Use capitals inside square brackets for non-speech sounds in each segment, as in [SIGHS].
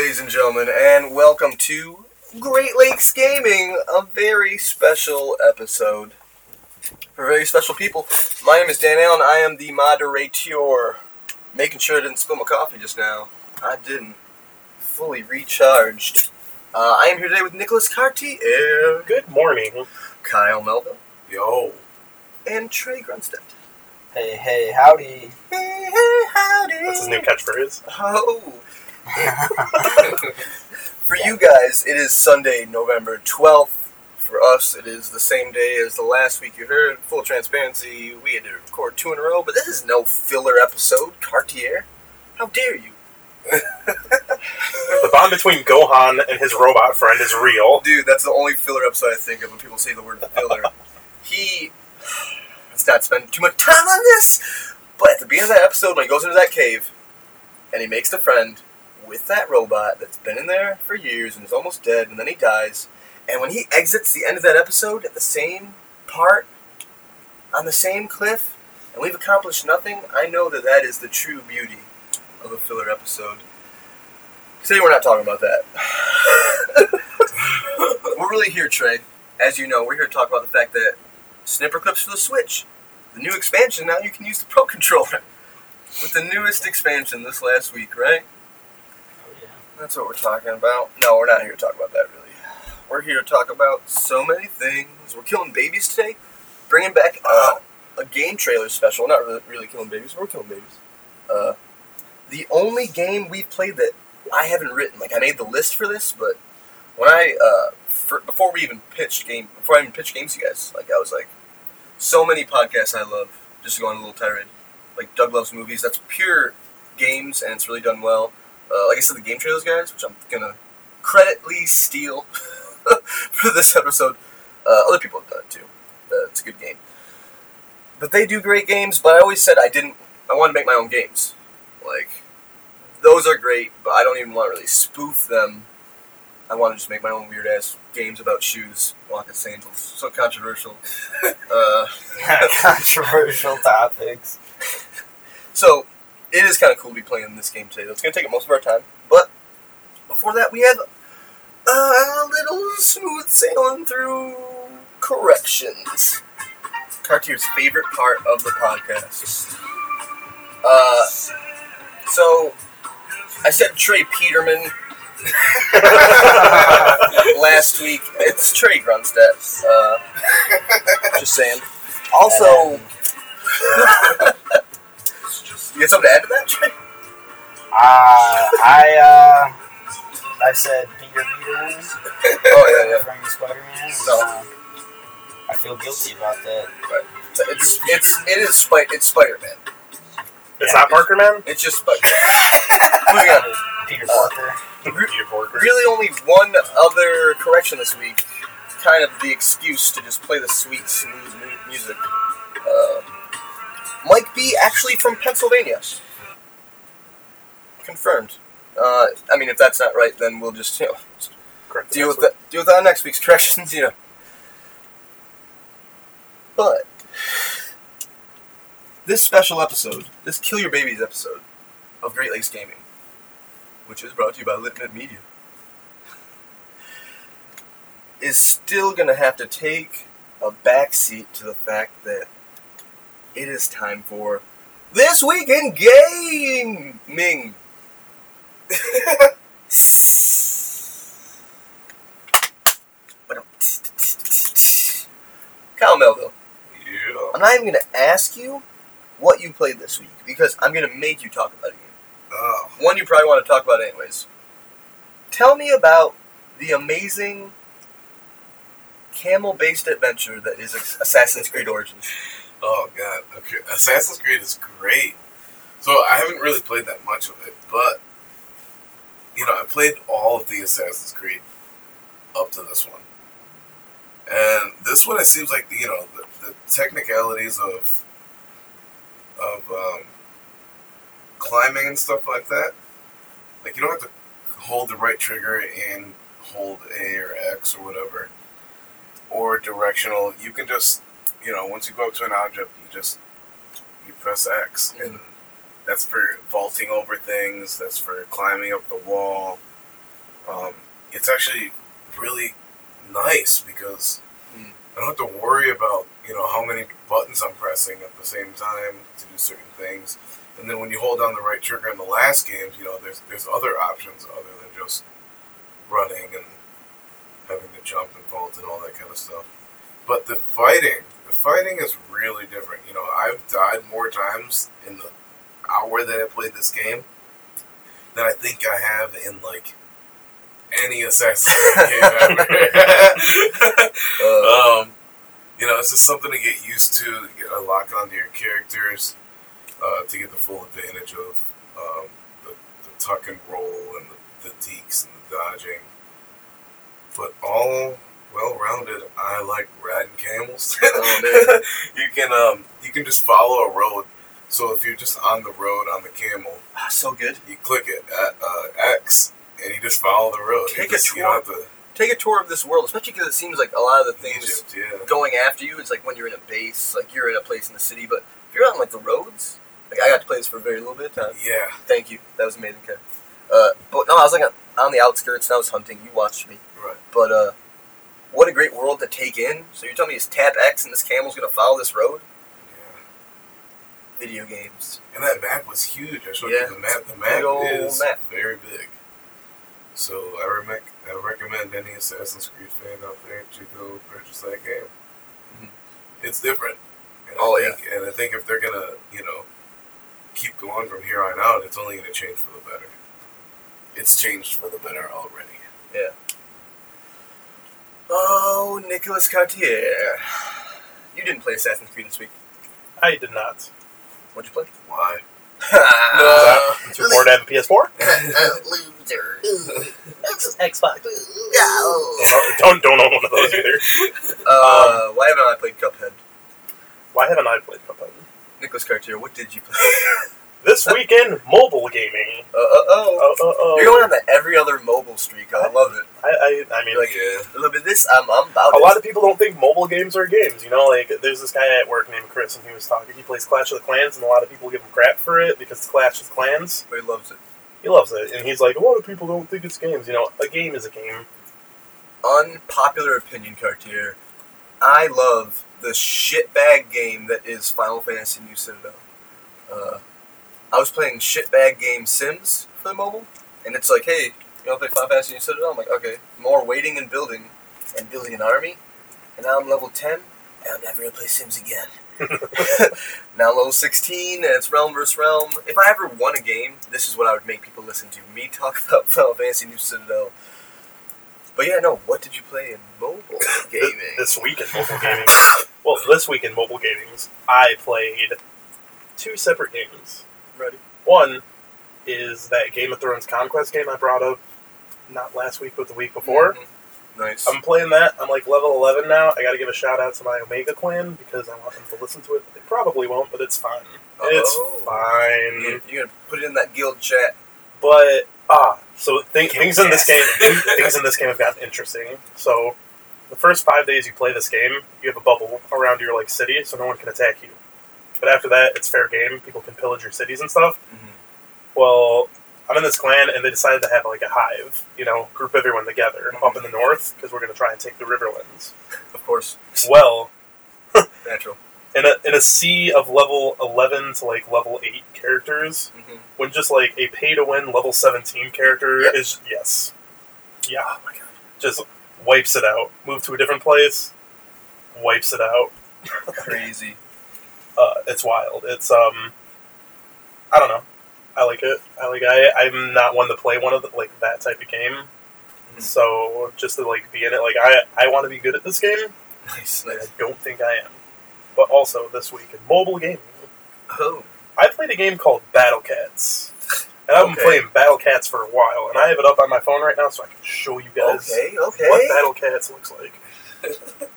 Hello, ladies and gentlemen, and welcome to Great Lakes Gaming, a very special episode for very special people. My name is Dan Allen. I am the moderator. Making sure I didn't spill my coffee just now. I didn't. Fully recharged. Uh, I am here today with Nicholas Cartier, Good morning. Kyle Melville, Yo. and Trey Grunstedt. Hey, hey, howdy. Hey, hey, howdy. That's his new catchphrase. Oh. [LAUGHS] For you guys, it is Sunday, November 12th. For us, it is the same day as the last week you heard. Full transparency, we had to record two in a row, but this is no filler episode, Cartier. How dare you? The bond between Gohan and his robot friend is real. Dude, that's the only filler episode I think of when people say the word filler. he. Let's not spend too much time on this, but at the beginning of that episode, when he goes into that cave and he makes the friend with that robot that's been in there for years and is almost dead, and then he dies, and when he exits the end of that episode at the same part, on the same cliff, and we've accomplished nothing, I know that that is the true beauty of a filler episode. Today we're not talking about that. [LAUGHS] we're really here, Trey. As you know, we're here to talk about the fact that Snipperclips for the Switch, the new expansion. Now you can use the Pro controller with the newest expansion this last week, right? That's what we're talking about. No, we're not here to talk about that, really. We're here to talk about so many things. We're killing babies today, bringing back uh, a game trailer special. Not really, really killing babies. We're killing babies. Uh, the only game we've played that I haven't written, like I made the list for this, but when I uh, for, before we even pitched game, before I even pitched games to you guys, like I was like, so many podcasts I love. Just to go on a little tirade, like Doug loves movies. That's pure games, and it's really done well. Uh, like I said, the game trailers guys, which I'm gonna creditly steal [LAUGHS] for this episode. Uh, other people have done it too. Uh, it's a good game, but they do great games. But I always said I didn't. I want to make my own games. Like those are great, but I don't even want to really spoof them. I want to just make my own weird ass games about shoes, walking sandals. So controversial. [LAUGHS] uh, [LAUGHS] Controversial topics. So it is kind of cool to be playing this game today. It's going to take up most of our time, but before that, we have a little smooth sailing through corrections. Cartier's favorite part of the podcast. Uh, so I said Trey Peterman [LAUGHS] last week. It's Trey Grunstedt. Uh, just saying. Also, you got something to add to that, Trey? Uh, I, uh, I said Peter Peterman [LAUGHS] Oh yeah, yeah. from Spider-Man. No. Uh, I feel guilty about that. So It's it's it is Spider it's Spider Man. It's Yeah, not Parker Man? It's just Spider. Moving on. Peter Uh, Parker. [LAUGHS] Peter Parker. Really, only one other correction this week. Kind of the excuse to just play the sweet, smooth mu- music. Uh, Mike B. actually from Pennsylvania. Confirmed. Uh, I mean, if that's not right, then we'll just you know Correct. deal with that. Deal with that next week's [LAUGHS] corrections. You know. But this special episode, this Kill Your Babies episode of Great Lakes Gaming, which is brought to you by Litnet Media, is still going to have to take a backseat to the fact that it is time for this week in gaming. [LAUGHS] Kyle Melville, Yeah. I'm not even going to ask you what you played this week because I'm going to make you talk about it. Oh. One you probably want to talk about anyways. Tell me about the amazing camel-based adventure that is Assassin's Creed Origins. Oh god. Okay. Assassin's Creed is great. So I haven't really played that much of it, but you know, I played all of the Assassin's Creed up to this one. And this one it seems like you know, the, the technicalities of of um, climbing and stuff like that. Like you don't have to hold the right trigger and hold A or X or whatever. Or directional. You can just you know, once you go up to an object, you just you press X, and that's for vaulting over things. That's for climbing up the wall. um, it's actually really nice because Hmm. I don't have to worry about you know how many buttons I'm pressing at the same time to do certain things. And then when you hold down the right trigger in the last games, you know there's there's other options other than just running and having to jump and vault and all that kind of stuff. But the fighting, the fighting is really different. You know, I've died more times in the hour that I played this game than I think I have in like any Assassin's Creed game ever. Uh, [LAUGHS] [LAUGHS] um, you know, it's just something to get used to, to get a lock onto your characters, uh, to get the full advantage of um, the, the tuck and roll and the, the deeks and the dodging. But all well rounded, I like riding camels. Oh, [LAUGHS] you can um, you can just follow a road. So if you're just on the road on the camel, ah, so good. you click it at uh, X, and you just follow the road. Take a just, you tour. to Take a tour of this world, especially because it seems like a lot of the things Egypt, yeah. going after you is like when you're in a base, like you're in a place in the city. But if you're on like the roads, like I got to play this for a very little bit of time. Yeah, Thank you, that was amazing, Ken. Uh, but no, I was like on the outskirts and I was hunting. You watched me, right. but uh, what a great world to take in. So you're telling me it's tap X and this camel's gonna follow this road? Yeah. Video games. And that map was huge. I showed Yeah, you the map. The map is map. very big. So I, rec- I recommend any Assassin's Creed fan out there to go purchase that game. Mhm. It's different. And Oh, I think, And I think if they're gonna, you know, keep going from here on out, it's only gonna change for the better. It's changed for the better already. Oh, Nicholas Cartier. You didn't play Assassin's Creed this week. I did not. What'd you play? Why? [LAUGHS] no. It's reported to have a PS4. Loser. Xbox. No. Don't don't own one of those either. [LAUGHS] Uh, why haven't I played Cuphead? Why haven't I played Cuphead? Nicholas Cartier, what did you play? [LAUGHS] This weekend, mobile gaming. uh, uh, oh. Oh, oh, oh. You're going on the every other mobile streak. I love it. I, I, I mean, You're like, a little bit of this, I'm, I'm about a it. lot of people don't think mobile games are games. You know, like there's this guy at work named Chris, and he was talking. He plays Clash of the Clans, and a lot of people give him crap for it because it's Clash of Clans. But he loves it. He loves it, and he's like, a lot of people don't think it's games. You know, a game is a game. Unpopular opinion, Cartier. I love the shitbag game that is Final Fantasy New Citadel. Uh, I was playing shitbag game Sims for the mobile, and it's like, hey, you want to play Final Fantasy New Citadel? I'm like, okay. More waiting and building, and building an army, and now I'm level 10, and I'm never going to play Sims again. [LAUGHS] [LAUGHS] now I'm level 16, and it's realm versus realm. If I ever won a game, this is what I would make people listen to. Me talk [LAUGHS] about Final Fantasy New Citadel. But yeah, no, what did you play in mobile gaming? This week in mobile gaming. Well, this week in mobile gamings, I played two separate games. Ready? One is that Game of Thrones Conquest game I brought up not last week, but the week before. Mhm. Nice. I'm playing that. I'm like level 11 now. I got to give a shout out to my Omega clan because I want them to listen to it. They probably won't, but it's fine. It's Oh. fine. You're, you're gonna put it in that guild chat. But ah, so th- things in this game, things in this game have gotten interesting. So the first five days you play this game, you have a bubble around your like city, so no one can attack you. But after that, it's fair game. People can pillage your cities and stuff. Well, I'm in this clan, and they decided to have like a hive. You know, group everyone together up in the north because we're going to try and take the Riverlands. Of course, Well, [LAUGHS] natural. in a in a sea of level 11 to like level 8 characters, hmm when just like a pay to win level 17 character Yep. is yes yeah oh my god just wipes it out move to a different place wipes it out [LAUGHS] Crazy. Uh, it's wild it's um i don't know i like it i like i i'm not one to play one of the, like that type of game Mhm. so just to like be in it like i i want to be good at this game Nice, and i don't think i am but also this week in mobile gaming Oh, I played a game called Battle Cats. And I've been Okay. playing Battle Cats for a while, and I have it up on my phone right now so I can show you guys okay, okay. what Battle Cats looks like. [LAUGHS]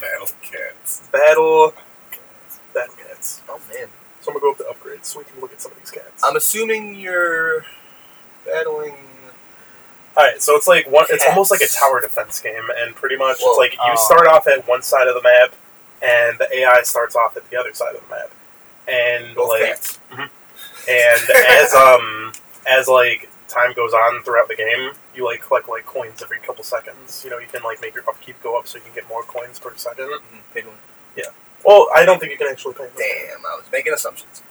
Battle Cats. Battle Battle Cats. Oh man, So I'm gonna go up to upgrades so we can look at some of these cats. I'm assuming you're battling. Alright, so it's like one it's almost like a tower defense game, and pretty much Whoa. it's like you Oh. start off at one side of the map and the AI starts off at the other side of the map. And Both like cats. and as [LAUGHS] um as like time goes on throughout the game, you like collect like coins every couple seconds. You know, you can like make your upkeep go up so you can get more coins per second. Mhm, Paid one. Well, I don't think you can actually pay. Damn, I was making assumptions.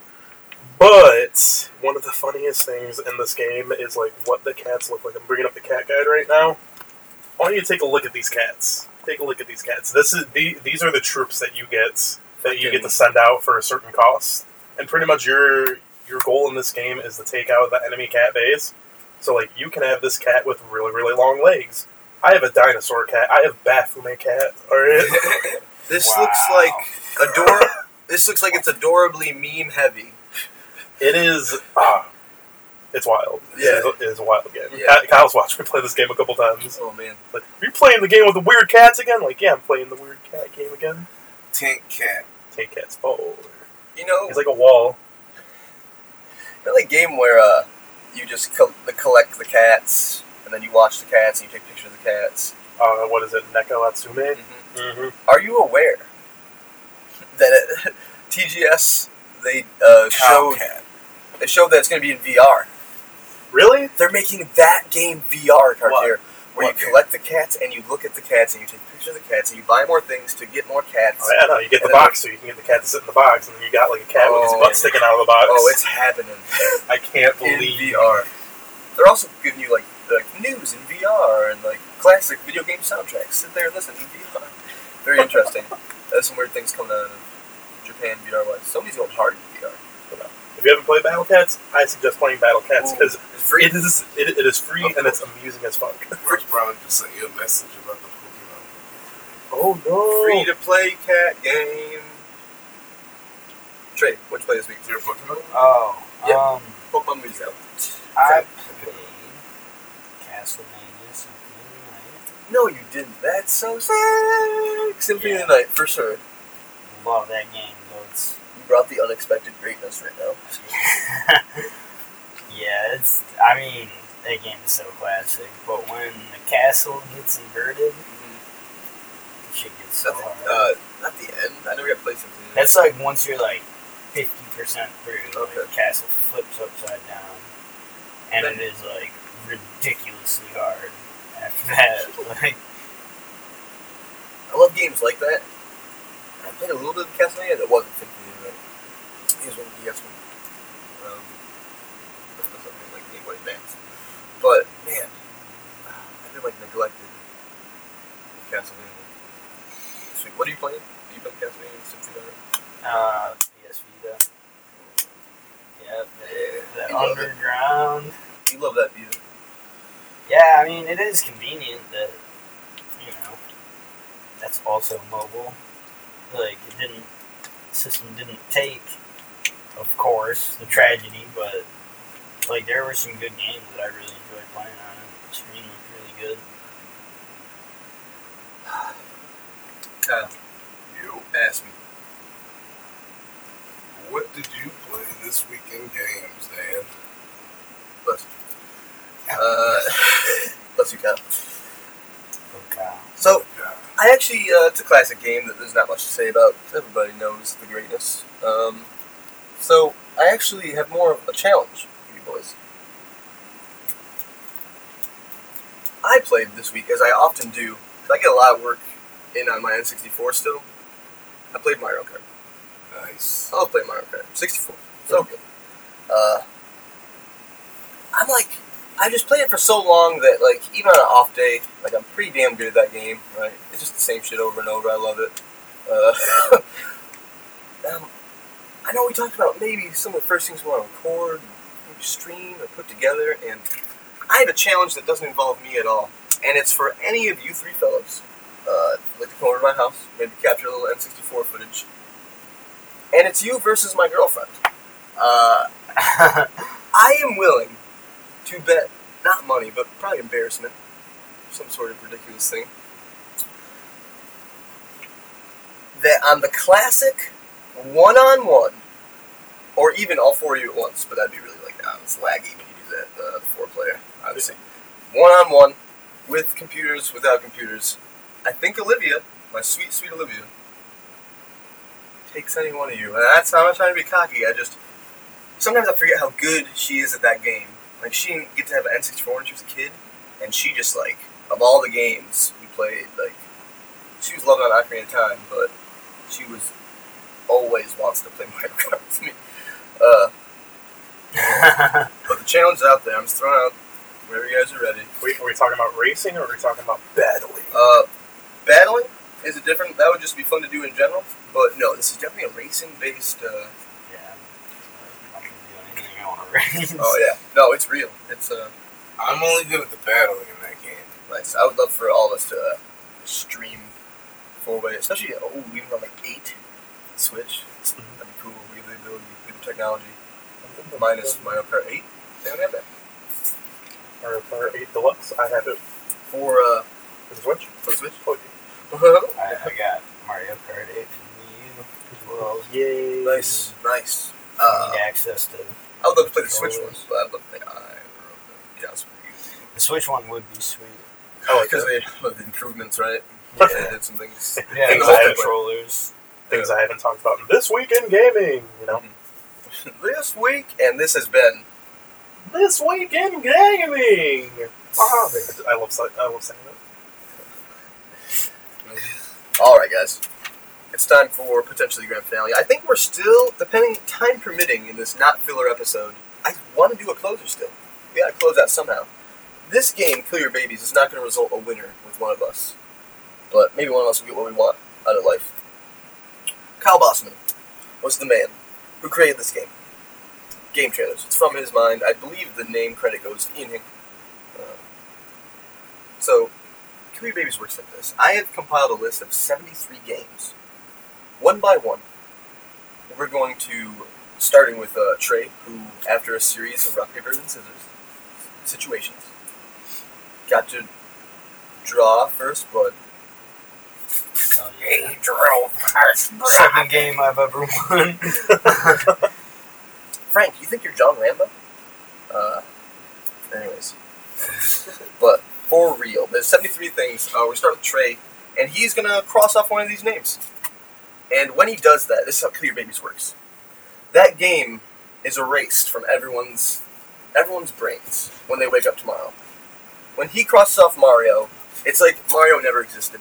But one of the funniest things in this game is like what the cats look like. I'm bringing up the cat guide right now. I want you to take a look at these cats. Take a look at these cats. This is the, these are the troops that you get that you get to send out for a certain cost. And pretty much your your goal in this game is to take out the enemy cat base. So like you can have this cat with really really long legs. I have a dinosaur cat. I have Baphomet cat. All right. [LAUGHS] This Wow. looks like ador. This looks like it's adorably meme heavy. It is. Ah, it's wild. Yeah. It is, it is a wild game. Yeah. Ky- Kyle's watched me play this game a couple times. Oh man. Like, are you playing the game with the weird cats again? Like, yeah, I'm playing the weird cat game again. Tank cat. Take cats bowl. You know, He's like a wall. really a game where uh, you just co- the collect the cats, and then you watch the cats and you take pictures of the cats. Uh, what is it? Neko Atsume? hmm Mm-hmm. Are you aware that at [LAUGHS] TGS they uh, showed they showed that it's going to be in VR? Really? They're making that game VR, Cartier, where What you game? collect the cats and you look at the cats and you take pictures of the cats and you buy more things to get more cats. Oh, yeah, no, you get the box so you can get the cat to sit in the box, and then you got like a cat with his Oh. butt sticking out of the box. Oh, it's happening [LAUGHS] I can't believe in. VR. They're also giving you like like news in VR and like classic video game soundtracks. Sit there and listen in VR. Very interesting. There's some weird things coming out of Japan VR wise. Somebody's going hard in VR. If you haven't played Battle Cats, I suggest playing Battle Cats because it's free. it is it, it is free and it's amusing as fuck. Where's Brown just sent you a message about the Pokemon? Oh no! Free to play cat game. Trey, what'd you play this week? Is there a Pokemon? Oh, Yeah. um, Pokemon Movies out. I played Castlevania Symphony of the Night. No, you didn't. That's so sick. Symphony of the Night, for sure. Love that game. It's You brought the unexpected greatness right now. [LAUGHS] yeah, it's. I mean, that game is so classic. But when the castle gets inverted, shit gets so hard. uh, not the end. I never got to play Symphony. That's like once you're like fifty percent through, like, the castle flips upside down, and Then- it is like ridiculously hard after that. [LAUGHS] like, I love games like that. I played a little bit of Castlevania that wasn't Symphony of the Night. Here's one of the DS one. Um, something like Game Boy Advance. But, man, I've been like neglected with Castlevania. Sweet. What are you playing? Are you playing Castlevania Symphony of the Night? uh, PS Vita. Yep, Yeah, the you love it. underground. You love that Vita. Yeah, I mean, it is convenient that, you know, that's also mobile. Like, it didn't, the system didn't take, of course, the tragedy, but, like, there were some good games that I really enjoyed playing on it. The screen looked really good. Kyle, [SIGHS] uh, You. ask me. What did you play this weekend games, Dan? You. Uh, [LAUGHS] bless you. So, I actually, uh, it's a classic game that there's not much to say about. Everybody knows the greatness. Um, so, I actually have more of a challenge for you boys. I played this week, as I often do. I get a lot of work in on my N64 still. I played Mario Kart. Nice. I love playing Mario Kart. 64. So good. Uh, I'm like, I just played it for so long that, like, even on an off day, like, I'm pretty damn good at that game, right? It's just the same shit over and over. I love it. Uh, [LAUGHS] um, I know we talked about maybe some of the first things we want to record, and stream, or put together, and I have a challenge that doesn't involve me at all. And it's for any of you three fellows. Uh, like to come over to my house, maybe capture a little N64 footage. And it's you versus my girlfriend. Uh, [LAUGHS] I am willing to bet, not money, but probably embarrassment, some sort of ridiculous thing, that on the classic one on one, or even all four of you at once, but that'd be really like, uh, it's laggy when you do that, uh, the four player, obviously. One on one, with computers, without computers. I think Olivia, my sweet, sweet Olivia, takes any one of you. And that's not I'm not trying to be cocky. I just sometimes I forget how good she is at that game. Like she didn't get to have an N64 when she was a kid, and she just like of all the games we played, like she was loving on Ocarina of Time, but she was always wants to play [LAUGHS] Mario Kart with me. Uh, but the challenge is out there. I'm just throwing out whenever you guys are ready. We, are we talking about racing or are we talking about battling? Uh, battling is a different. That would just be fun to do in general. But no, this is definitely a racing based. Uh, yeah. I'm not gonna do anything I want to race. oh yeah, no, it's real. It's uh, I'm only good at the battling in that game. nice. I would love for all of us to uh, stream four way, especially oh, even on like eight Switch. Mhm. That'd be cool. We have the ability, we have the technology. Minus Mario Kart eight. They don't have that Mario Kart 8 Deluxe. I have it for uh for Switch. for Switch. Oh, [LAUGHS] I, I got Mario Kart 8 for Wii U as well. Yay! nice, nice. Uh, need access to I would love to play the Switch one, but I'd love to play I. Yeah, the Switch one would be sweet. Oh, because they with the improvements, right? [LAUGHS] Yeah, they did some things. Yeah, Things I haven't- controllers. Things I haven't talked about this week in gaming. You know, [LAUGHS] this week, and this has been this week in gaming. [LAUGHS] Ah, I love sa- I love saying that. all right, guys. It's time for potentially grand finale. I think we're still, depending time permitting, in this not filler episode. I want to do a closer still. We gotta close out somehow. This game, Kill Your Babies, is not going to result a winner with one of us, but maybe one of us will get what we want out of life. Kyle Bosman was the man who created this game. Game trailers. It's from his mind. I believe the name credit goes to Ian Hinck. Uh, so, Kill Your Babies works like this. I have compiled a list of 73 games, one by one. We're going to, starting with uh, Trey, who, after a series of rock, paper, and scissors situations, got to draw first blood. Oh, yeah. drill first Second game I've ever won. [LAUGHS] Frank, you think you're John Rambo? Uh, anyways. [LAUGHS] but for real, there's 73 things. Uh, we start with Trey, and he's gonna cross off one of these names. And when he does that, this is how Your Babies works. That game is erased from everyone's everyone's brains when they wake up tomorrow. When he crosses off Mario, it's like Mario never existed.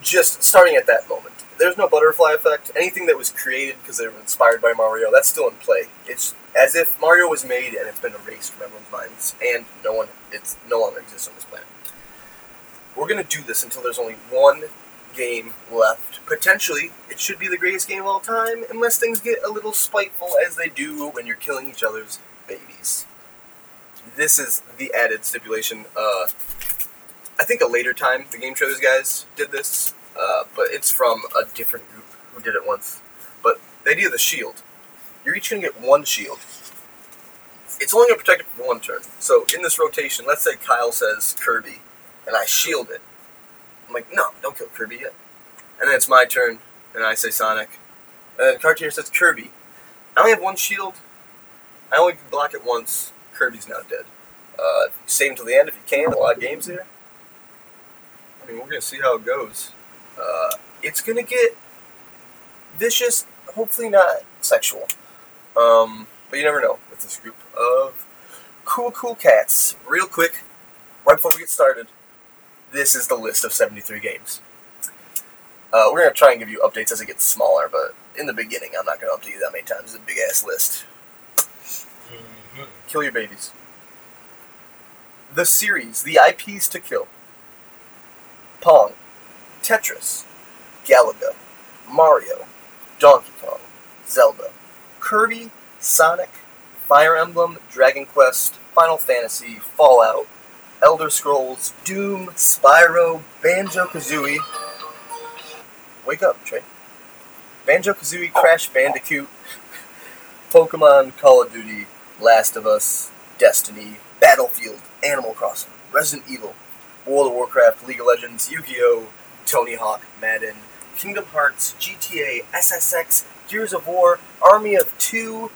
Just starting at that moment. There's no butterfly effect. Anything that was created because they were inspired by Mario, that's still in play. It's as if Mario was made and it's been erased from everyone's minds, and no one, it's no longer exists on this planet. We're gonna do this until there's only one game left. Potentially, it should be the greatest game of all time, unless things get a little spiteful as they do when you're killing each other's babies. This is the added stipulation. Uh, I think a later time the Game Trailers guys did this, uh, but it's from a different group who did it once. But the idea of the shield, you're each gonna get one shield. It's only gonna protect it for one turn. So in this rotation, let's say Kyle says Kirby, and I shield it. I'm like, no, don't kill Kirby yet. And then it's my turn, and I say Sonic. And then Cartier says Kirby. I only have one shield. I only can block it once. Kirby's now dead. Uh, save until the end if you can. A lot of games here. I mean, we're gonna see how it goes. Uh, it's gonna get vicious. Hopefully not sexual. Um, but you never know with this group of cool, cool cats. Real quick, right before we get started, this is the list of 73 games. Uh, we're gonna try and give you updates as it gets smaller, but in the beginning, I'm not gonna update you that many times. It's a big ass list. Mhm. Kill your babies. The series, the IPs to kill. Pong, Tetris, Galaga, Mario, Donkey Kong, Zelda, Kirby, Sonic, Fire Emblem, Dragon Quest, Final Fantasy, Fallout, Elder Scrolls, Doom, Spyro, Banjo Kazooie. Wake up, Trey. Banjo Kazooie, Crash Bandicoot, Pokemon, Call of Duty, Last of Us, Destiny, Battlefield, Animal Crossing, Resident Evil, World of Warcraft, League of Legends, Yu-Gi-Oh!, Tony Hawk, Madden, Kingdom Hearts, GTA, SSX, Gears of War, Army of Two.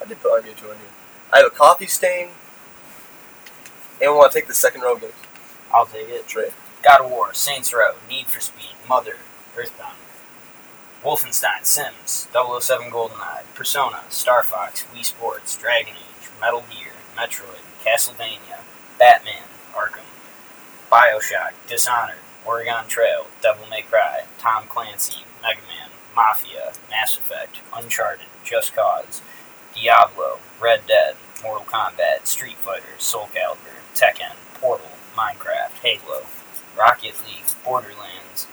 I did put Army of Two on here. I have a coffee stain. Anyone want to take the second row games? I'll take it. Trey. God of War, Saints Row, Need for Speed, Mother, Earthbound. Wolfenstein, Sims, 007 GoldenEye, Persona, Star Fox, Wii Sports, Dragon Age, Metal Gear, Metroid, Castlevania, Batman, Arkham, Bioshock, Dishonored, Oregon Trail, Devil May Cry, Tom Clancy, Mega Man, Mafia, Mass Effect, Uncharted, Just Cause, Diablo, Red Dead, Mortal Kombat, Street Fighter, Soul Calibur, Tekken, Portal, Minecraft, Halo, Rocket League, Borderlands,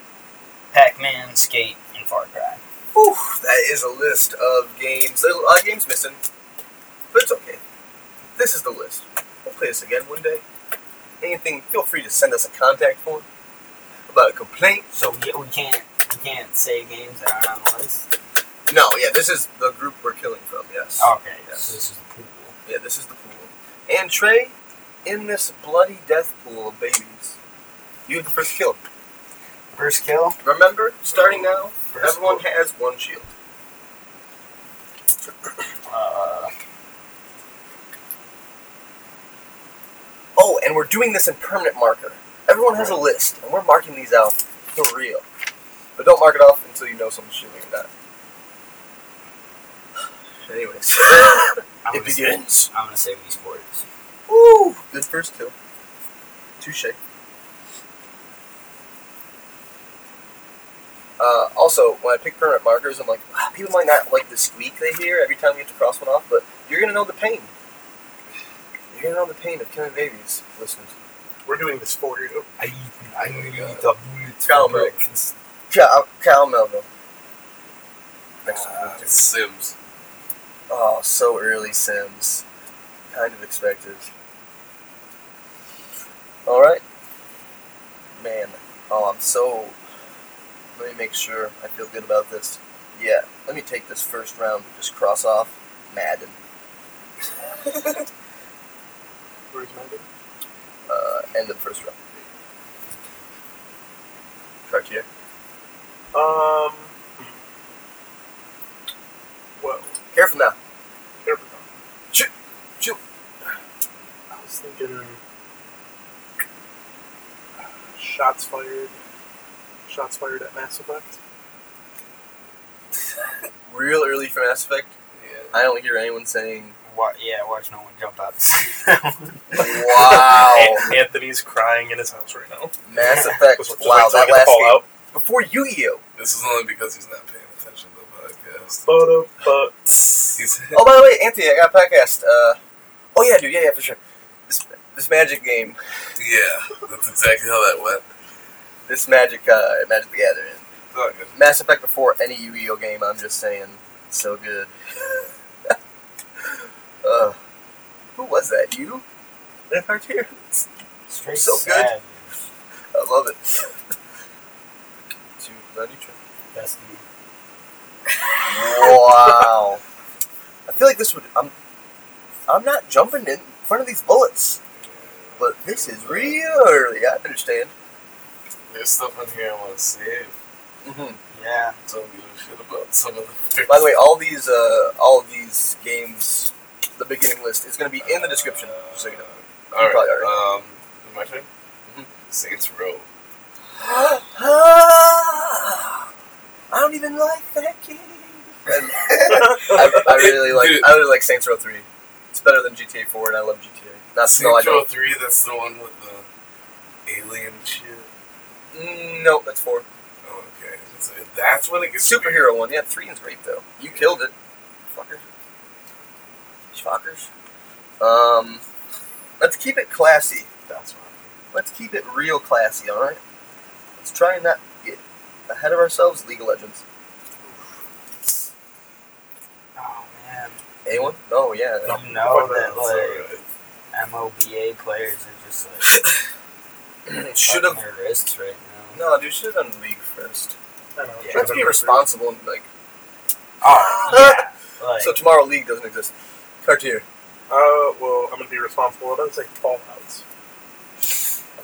Pac-Man, Skate, and Far Cry. Whew, that is a list of games. There's a lot of games missing, but it's okay. This is the list. We'll play this again one day. Anything, feel free to send us a contact form about a complaint. So we, we can't we can't say games that aren't on the list. No, yeah, this is the group we're killing from, yes. Okay, Yes. so this is the pool. Yeah, this is the pool. And Trey, in this bloody death pool of babies, you have the first kill. First kill. Remember, starting now, First everyone kill. has one shield. [COUGHS] Uh, Oh, and we're doing this in permanent marker. Everyone has a list, and we're marking these out for real. But don't mark it off until you know someone's shooting or not. [SIGHS] Anyways, [SIGHS] [LAUGHS] it gonna say, begins. I'm gonna say Wii Sports. Woo! Good first kill. Touche. Uh, also, when I pick permanent markers, I'm like, "Ah, people might not like the squeak they hear every time you have to cross one off, but you're gonna know the pain. You're gonna know the pain of killing babies, listeners. We're doing this for you. I, I need the bullets Cow for milk. breakfast. Cal, Cal Melville. Next Uh, one. Sims. Oh, so early Sims. Kind of expected. Alright. Man. Oh, I'm so. Let me make sure I feel good about this. Yeah, let me take this first round and just cross off Madden. Where's Megan? Uh, end of first round. Cartier. Um. hmm. Well, Careful now. we go. Shoot! Shoot! I was thinking. Shots fired. Shots fired at Mass Effect. [LAUGHS] Real early for Mass Effect. Yeah. I don't hear anyone saying, Wa- yeah, watch no one jump out. to see that one. wow. [LAUGHS] Anthony's crying in his house right now. Mass [LAUGHS] Effect. Just wait wow, till I that get the last game. out. Before Yu-Gi-Oh! This is only because he's not paying attention to the podcast. But, uh, but He's Oh, by the way, Anthony, I got a podcast. Uh, oh yeah, dude, yeah, yeah, for sure. This this Magic game, yeah, that's exactly how that went. this Magic, uh, Magic the Gathering, It's all good. Mass Effect before any Yu-Gi-Oh game. I'm just saying, so good. [LAUGHS] uh, who was that? You? That part here? Straight So good. I love it. Two, ninety two. That's the Wow. I feel like this would. I'm. I'm not jumping in front of these bullets, but this is real early. I understand. There's stuff in here I want to save. Mm-hmm. yeah. Don't give a shit about some of the. By the way, all these, uh, all of these games, the beginning list is going to be in the description, just so you know. All right. Um, my turn. Mhm. Saints Row. [GASPS] I don't even like that game. [LAUGHS] I, I really like. Dude. I really like Saints Row Three. It's better than GTA Four, and I love GTA. Not no, I Row. Three. That's the one with the alien shit. No, that's four. Oh, okay. So That's when it gets Superhero one. Yeah, three is great though. You killed it, fucker. Fuckers. Um, let's keep it classy. That's fine. Let's keep it real classy, all right? Let's try and not get ahead of ourselves. League of Legends. Oh man. Anyone? Oh yeah. You know that like alright. MOBA players are just like [LAUGHS] Should have. their wrists right now. No, dude. Should have done League first. I don't know. Yeah. Let's be responsible and like. Oh yeah. [LAUGHS] Like So tomorrow League doesn't exist. Cartier. Uh, well, I'm gonna be responsible. I would say Fallout's.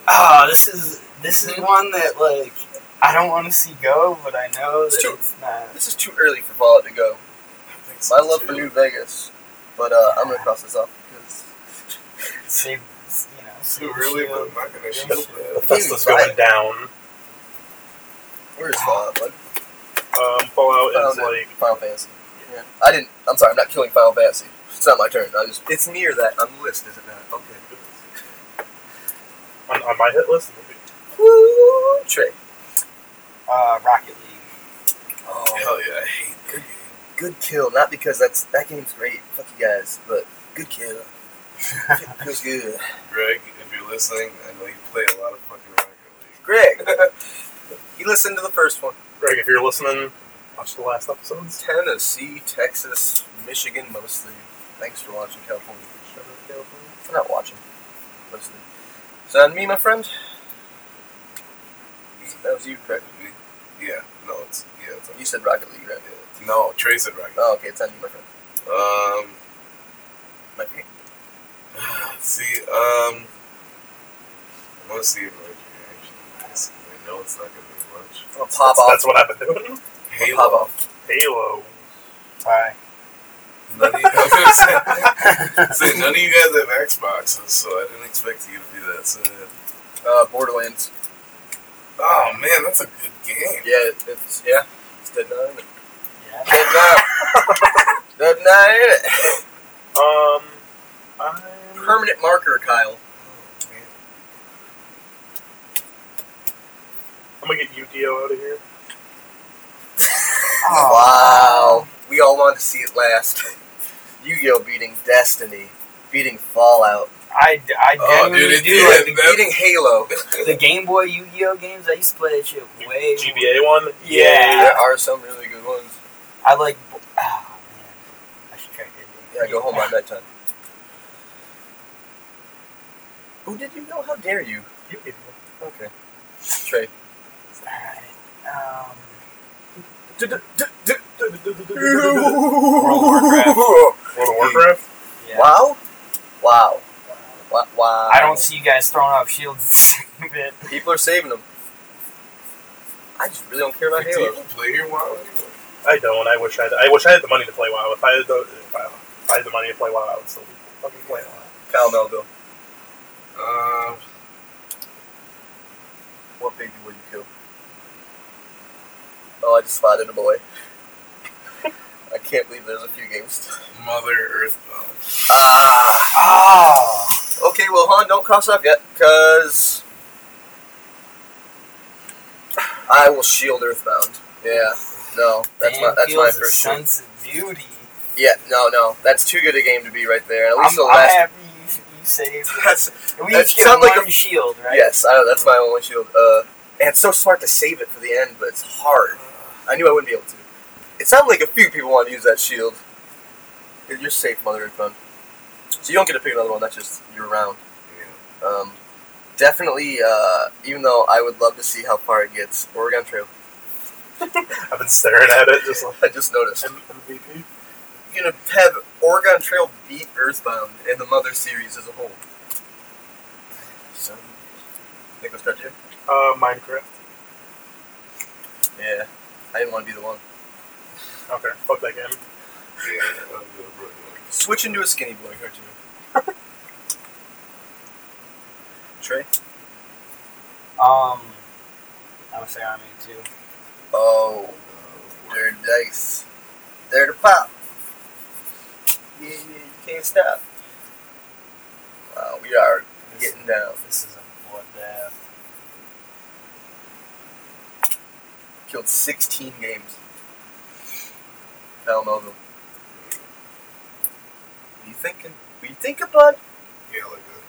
Oh, this is this is one that like I don't want to see go, but I know that It's too- it's not. This is too early for Fallout to go. I think so My love for too. New Vegas, but uh, I'm gonna cross this off because Save, you know, save Too early, but shield. I'm not gonna Yeah. shoot that. Bethesda's Right. going down. where's Fallout? Bud? Um, Fallout Final, is like Final Fantasy. Yeah. I didn't. I'm sorry. I'm not killing Final Fantasy. It's not my turn. I just. It's near that on the list, is it not? Okay. on, on my hit list. Maybe. Woo! Trey. Uh, Rocket League. Oh, Hell yeah, I hate that game. good kill. Not because that's that game's great. Fuck you guys, but good kill. [LAUGHS] Feels good. Greg, if you're listening, I know you play a lot of fucking Rocket League. Greg, [LAUGHS] you listened to the first one. Greg, if you're listening, watch the last episodes. Tennessee, Texas, Michigan, mostly. Thanks for watching, California. Shout out California. For not watching, listening. Is that me, my friend? That was you, Craig. Yeah, no, it's yeah, it's You said Rocket League, right? no. Trey said Rocket. Oh, okay, it's on you, my friend. Um, My friend. Let's see. Um, I want to see if my reaction is. I know it's not gonna be much. I'm gonna pop that's, off. That's what I've been doing. Halo. Pop off. Halo. Hi. None of you, I was gonna say, say, none of you guys have Xboxes, so I didn't expect you to do that sad. Uh, Borderlands. Oh man, that's a good game. Yeah, it's yeah. It's Dead Nine. Yeah. Dead Nine. [LAUGHS] Dead Nine. [LAUGHS] Um, I'm Permanent marker, Kyle. Oh, man. I'm gonna get Yu-Gi-Oh out of here. Oh, Wow. We all wanted to see it last. [LAUGHS] Yu-Gi-Oh! beating Destiny, beating Fallout, I, I Oh, genuinely dude, it do did. like the, beating Halo. [LAUGHS] the Game Boy Yu-Gi-Oh games. I used to play that shit way. more. GBA one. Yeah. There are some really good ones. I like. Oh man, I should try that. Yeah, go home by bedtime. Who did you know? How dare you? Yu-Gi-Oh. Okay. Trey. Alright. Um. World of Warcraft. Yeah. Wow. Wow. Wow. Wow. I don't see you guys throwing up shields the same bit. People are saving them. I just really don't care about Like, do you Halo. play your WoW? I don't. I wish I. Had, I wish I had the money to play WoW. If I had the, if I, if I had the money to play WoW, I would still be fucking playing WoW. Kyle Melville. Um, What baby will you kill? Oh, I just spotted a boy. [LAUGHS] I can't believe there's a few games. Mother Earthbound. Ah. Oh. Okay, well, hon, don't cross off yet, cause I will shield Earthbound. Yeah, no, that's my that's my first sense of beauty. Yeah, no, no, that's too good a game to be right there. At I'm, least the I'm last. [LAUGHS] happy you, you saved it. That's We that each get sound like a- shield, right? yes, I that's my only shield. Uh, and it's so smart to save it for the end, but it's hard. I knew I wouldn't be able to. It sounded like a few people want to use that shield. You're safe, Mother Earthbound. So you don't get to pick another one. That's just you're around. Yeah. Um, definitely, uh, even though I would love to see how far it gets, Oregon Trail. [LAUGHS] I've been staring at it just [LAUGHS] like I just noticed. M- MVP. You're gonna have Oregon Trail beat Earthbound and the Mother series as a whole. So, Nicholas Cartier? Uh, Minecraft. Yeah, I didn't want to be the one. Okay, fuck that game. Yeah, I'm gonna bring like Switch into a skinny boy cartoon. [LAUGHS] Trey? Um. I would say Army too. Oh, they're dice. They're the pop. Yeah, you can't stop. Wow, we are getting down. This is a bloodbath. Killed 16 games. Kyle Melville. What you thinking? What you thinking, bud? yeah, like that.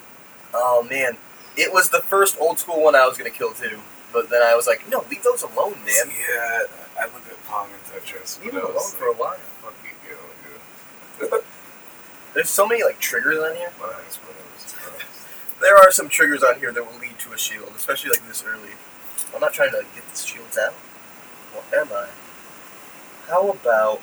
Oh man, it was the first old school one I was gonna kill too. But then I was like, no, leave those alone, man. Yeah, I look at Pong and Tetris. Leave them alone was for a while. Fucking go, dude. [LAUGHS] There's so many like triggers on here. My eyes went over. There are some triggers on here that will lead to a shield, especially like this early. I'm not trying to get the shields out. What am I? How about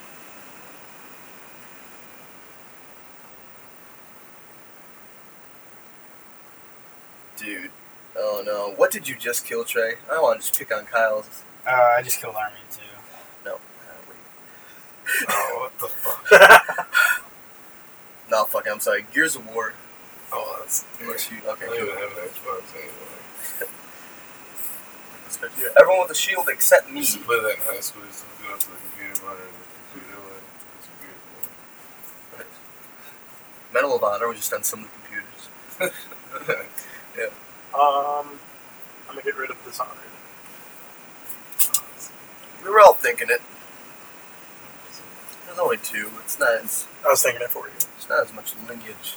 Dude. Oh no. What did you just kill, Trey? I want to just pick on Kyle's. Uh, I just killed Army too. No. Uh, wait. Oh, what the [LAUGHS] fuck? No, fuck it, I'm sorry. Gears of War. Oh, that's. Unless you I okay, don't even have an Xbox anymore. This card. Everyone with a shield except me. used to play that in high school. We used to go up to the computer monitor and the computer like it's weird. Medal of Honor was just on some of the computers. [LAUGHS] Yeah. Um, I'm gonna get rid of Dishonored. We were all thinking it. There's only two. It's not as I was thinking it for you. it's not as much lineage.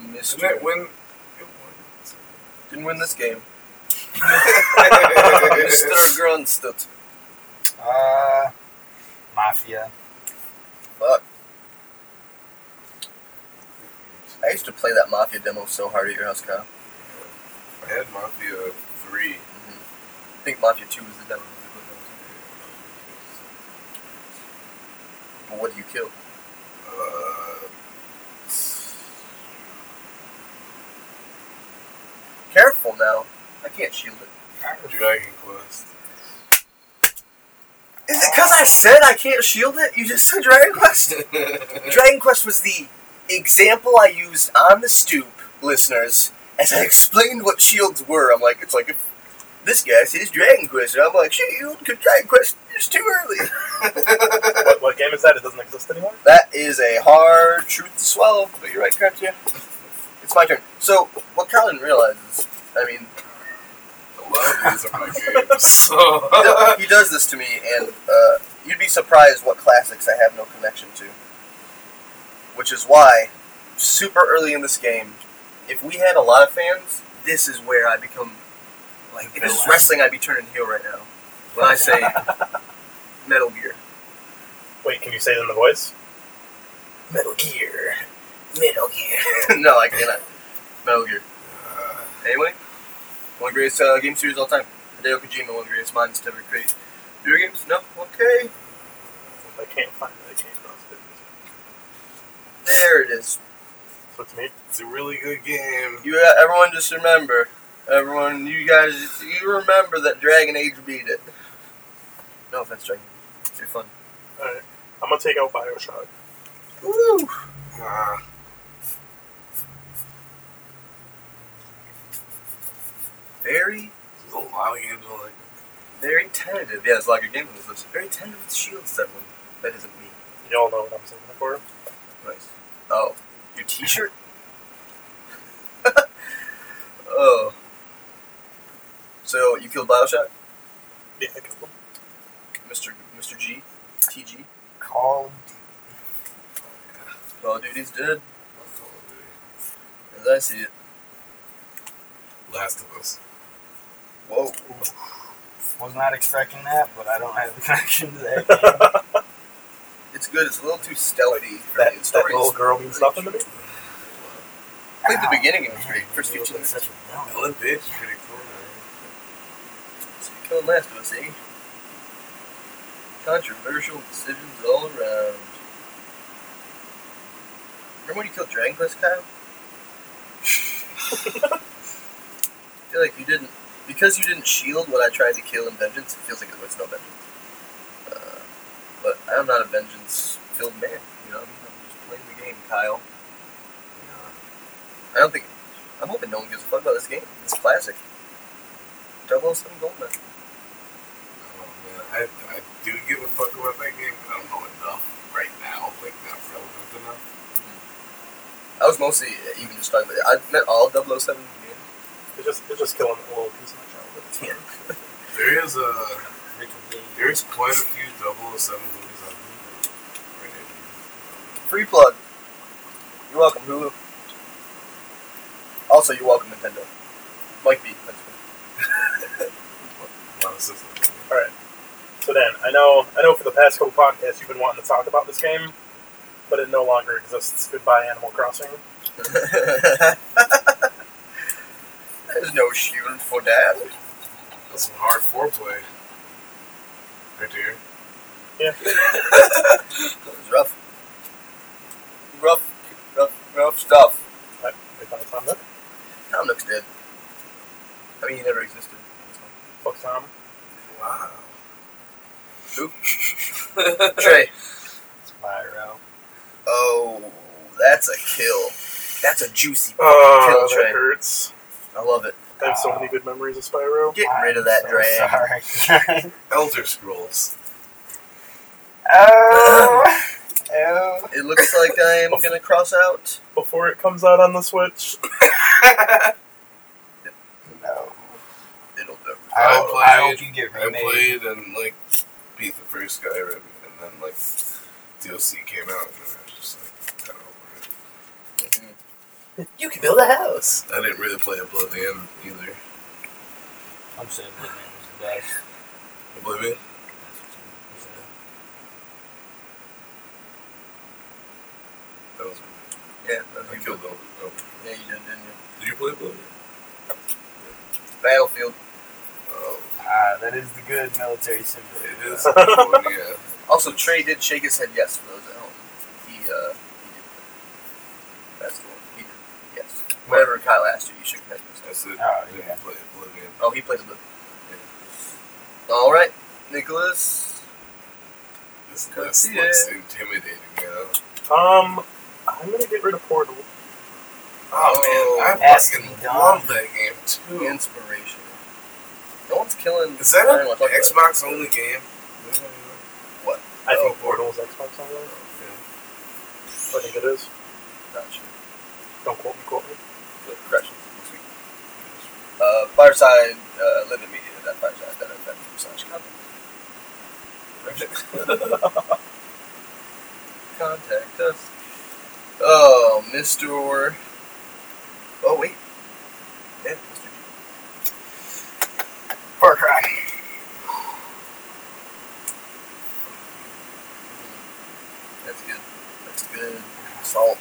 Didn't it win? Didn't win this game. [LAUGHS] Mr. Grunstead. Uh, Mafia. Fuck. I used to play that Mafia demo so hard at your house, Kyle. I had Mafia 3. I think Mafia 2 was the demo. But what do you kill? Uh, Careful now. I can't shield it. Dragon Quest. Is it because I said I can't shield it? You just said Dragon Quest? [LAUGHS] Dragon Quest was the example I used on the stoop, listeners, as I explained what shields were. I'm like, it's like if this guy says Dragon Quest, and I'm like, shield, because Dragon Quest is too early. What, what game is that? It doesn't exist anymore. That is a hard truth to swallow, but you're right, correct, yeah. It's my turn. So, what Colin realizes, I mean, A lot of these are my games. [LAUGHS] So. he does, he does this to me, and uh, you'd be surprised what classics I have no connection to. Which is why, super early in this game, if we had a lot of fans, this is where I become like if this is wrestling. I'd be turning heel right now. When I say Metal Gear, Wait, can you say it in the voice? Metal Gear, Metal Gear. [LAUGHS] no, I cannot. Metal Gear. Uh, Anyway, one of the greatest uh, game series of all time. Hideo Kojima, one of the greatest minds to ever create video games. No, okay. If I can't find it, I can't cross it. There it is. So it's me. it's a really good game. You uh, everyone just remember, everyone, you guys, you remember that Dragon Age beat it. No offense, Dragon. It's too fun. Alright. I'm gonna take out Bioshock. Woo! Uh, Very, there's a lot of games I like. very tentative. Yeah, it's like a game on this list. Very tentative with shields, everyone. That isn't me. Y'all know what I'm saying for. Nice. Oh, your T-shirt. [LAUGHS] oh. So you killed Bioshock, Yeah, I killed them. Mr. Mr. G, TG. Call of Duty. Call of Duty's dead, Call of Duty. as I see it. Last of Us. Whoa. Was not expecting that, but I don't have the [LAUGHS] connection to that. game. [LAUGHS] It's good. It's a little too stealthy for That, me. The that story little girl means nothing to me. I think the Ow. beginning it was Man, great. First you 15 look like minutes. such a villain. Ellen Page is pretty cool, man. So you killing Last of Us, eh? Controversial decisions all around. Remember when you killed Dragon Quest, Kyle? I feel like you didn't because you didn't shield what I tried to kill in Vengeance. It feels like it was no Vengeance. Uh, but I'm not a Vengeance-filled man. You know what I mean? I'm just playing the game, Kyle. I don't think. I'm hoping no one gives a fuck about this game. It's classic. 007 Goldman. Oh man, I do give a fuck about that game, but I don't know enough right now. Like not relevant enough. I was mostly even just talking about. I met all 007 games. It's just it's just killing a little piece of my childhood. It's [LAUGHS] Yeah. There is uh, a there's quite a few 007 movies on Hulu right now. Free plug. You're welcome, Hulu. Also, you're welcome, Nintendo. Mike B. That's good. [LAUGHS] A So Dan, I know I know for the past couple podcasts you've been wanting to talk about this game, but it no longer exists. Goodbye, Animal Crossing. [LAUGHS] There's no shooting for that. That's some hard foreplay. Right there. Yeah. [LAUGHS] That was rough. Rough, rough, rough stuff. Right. Tom Nook. Tom Nook's dead. I mean, he never existed. Fuck Tom. Wow. Who? Trey. Spyro. Oh, that's a kill. That's a juicy Oh, kill, that Trey. hurts. I love it. I have so many good memories of Spyro. Get rid of that I'm so Sorry. [LAUGHS] Elder Scrolls. oh. [LAUGHS] Oh. It looks like I am gonna cross out. Before it comes out on the Switch, [LAUGHS] No. It'll never. I, I hope, I hope played- you get I played and like beat the first Skyrim, and then like DLC came out, and I was just like kind of over it. You can build a house. I didn't really play Oblivion either. I'm saying Oblivion was the best. Oblivion. That's what you said. That was Yeah, I killed Elder. Elder. Yeah, you did, didn't you? Did you play Oblivion? Battlefield. Oh, Ah, that is the good military simulator. it is. a good one, yeah. Also, Trey did shake his head yes for those at home. He, uh, he did. That's the one. He did. Yes. Whatever Kyle asked you, you shook your head yes. I said Oh, I didn't yeah. play Oblivion. Oh, he played a little. All right, Nicholas. This Good list see looks it. intimidating now. Um, I'm gonna get rid of Portal. Oh, man, I fucking love that game too. Inspiration. No one's killing. Is that an wanna talk about it. Xbox only game? What? I Oh, think Portal's Xbox only. I think it is. Not sure. Don't quote me, quote me. But correction. Next week. Uh, Fireside uh, Living Media. That Fireside. That event slash content. Contact us. Oh, Mr. Oh wait. Yeah, Mr. G. Far Cry. That's good. That's good. Salt.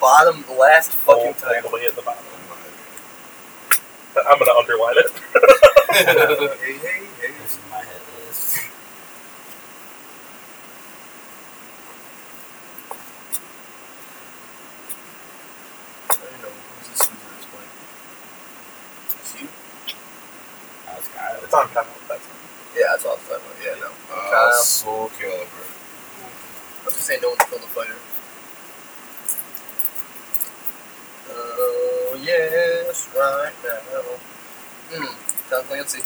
Bottom last fucking All title. the way at the bottom. I'm gonna underline it. [LAUGHS] hey, hey, hey. This is my hit list. I don't know. Who's this who's at this point? It's you? That was Kyle. It's on Kyle. That's Yeah, that's all I'm talking about. Yeah, no. Uh, Kyle. Soul Calibur. I was just saying no one's killed a fighter. Oh, yes, right now. Hmm, sounds fancy.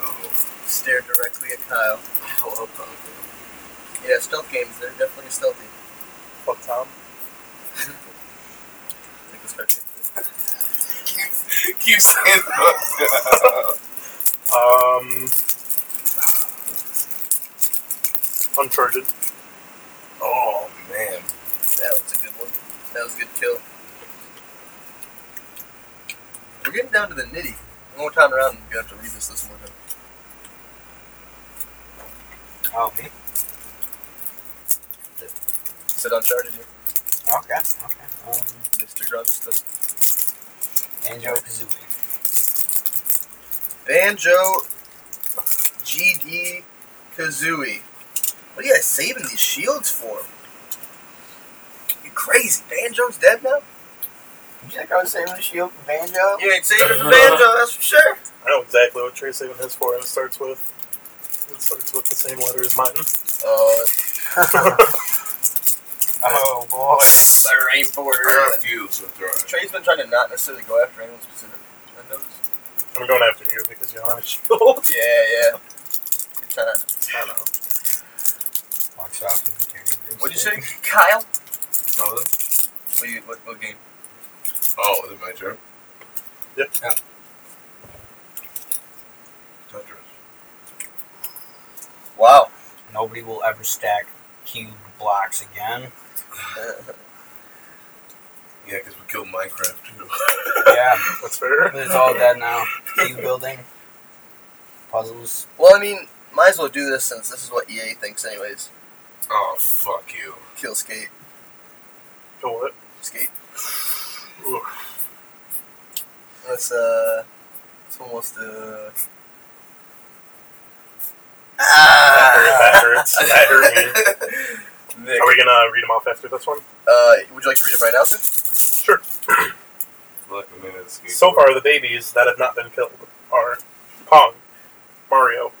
Oh, Stare directly at Kyle. I love Pokemon. Yeah, stealth games, they're definitely stealthy. fuck Tom. Like this cartoon. Keep, keep saying that. Um, Uncharted. oh man. That was a good one. That was a good kill. We're getting down to the nitty. One more time around, we're going to have to read this list one more time. Oh, me? Said Uncharted here. Okay, okay. Um, Mr. Grunster. Banjo Kazooie. Banjo GD Kazooie. What are you guys saving these shields for? You crazy. Banjo's dead now? You think I was saving the shield for Banjo? You ain't saving it for Banjo, that's for sure. I know exactly what Trey's saving his for, and it starts with. It starts with the same letter as mine. Uh, [LAUGHS] [LAUGHS] oh boy. the rainforest. I got a few, so throw it. Trey's been trying to not necessarily go after anyone specific. I noticed. I'm going after you because you're on a shield. [LAUGHS] Yeah, yeah. You're trying to, I don't know. Watch out. you can't even What'd you say? Kyle? Nothing? What, you, what, what game? Oh, is it my turn? Yep. Tetris. Wow. Nobody will ever stack cube blocks again. [LAUGHS] Yeah, because we killed Minecraft too. Yeah, [LAUGHS] That's fair. but it's all dead now. Cube building, puzzles. well, I mean, might as well do this since this is what EA thinks, anyways. oh, fuck you. Kill skate. Go what? Skate. Ooh. Let's, uh. It's almost, uh. Ah! That hurts. [LAUGHS] That hurt me. Nick, Are we gonna read them off after this one? uh, would you like to read them right now, sir? [LAUGHS] Sure. Look, I'm in. So far, the babies that have not been killed are Pong, Mario,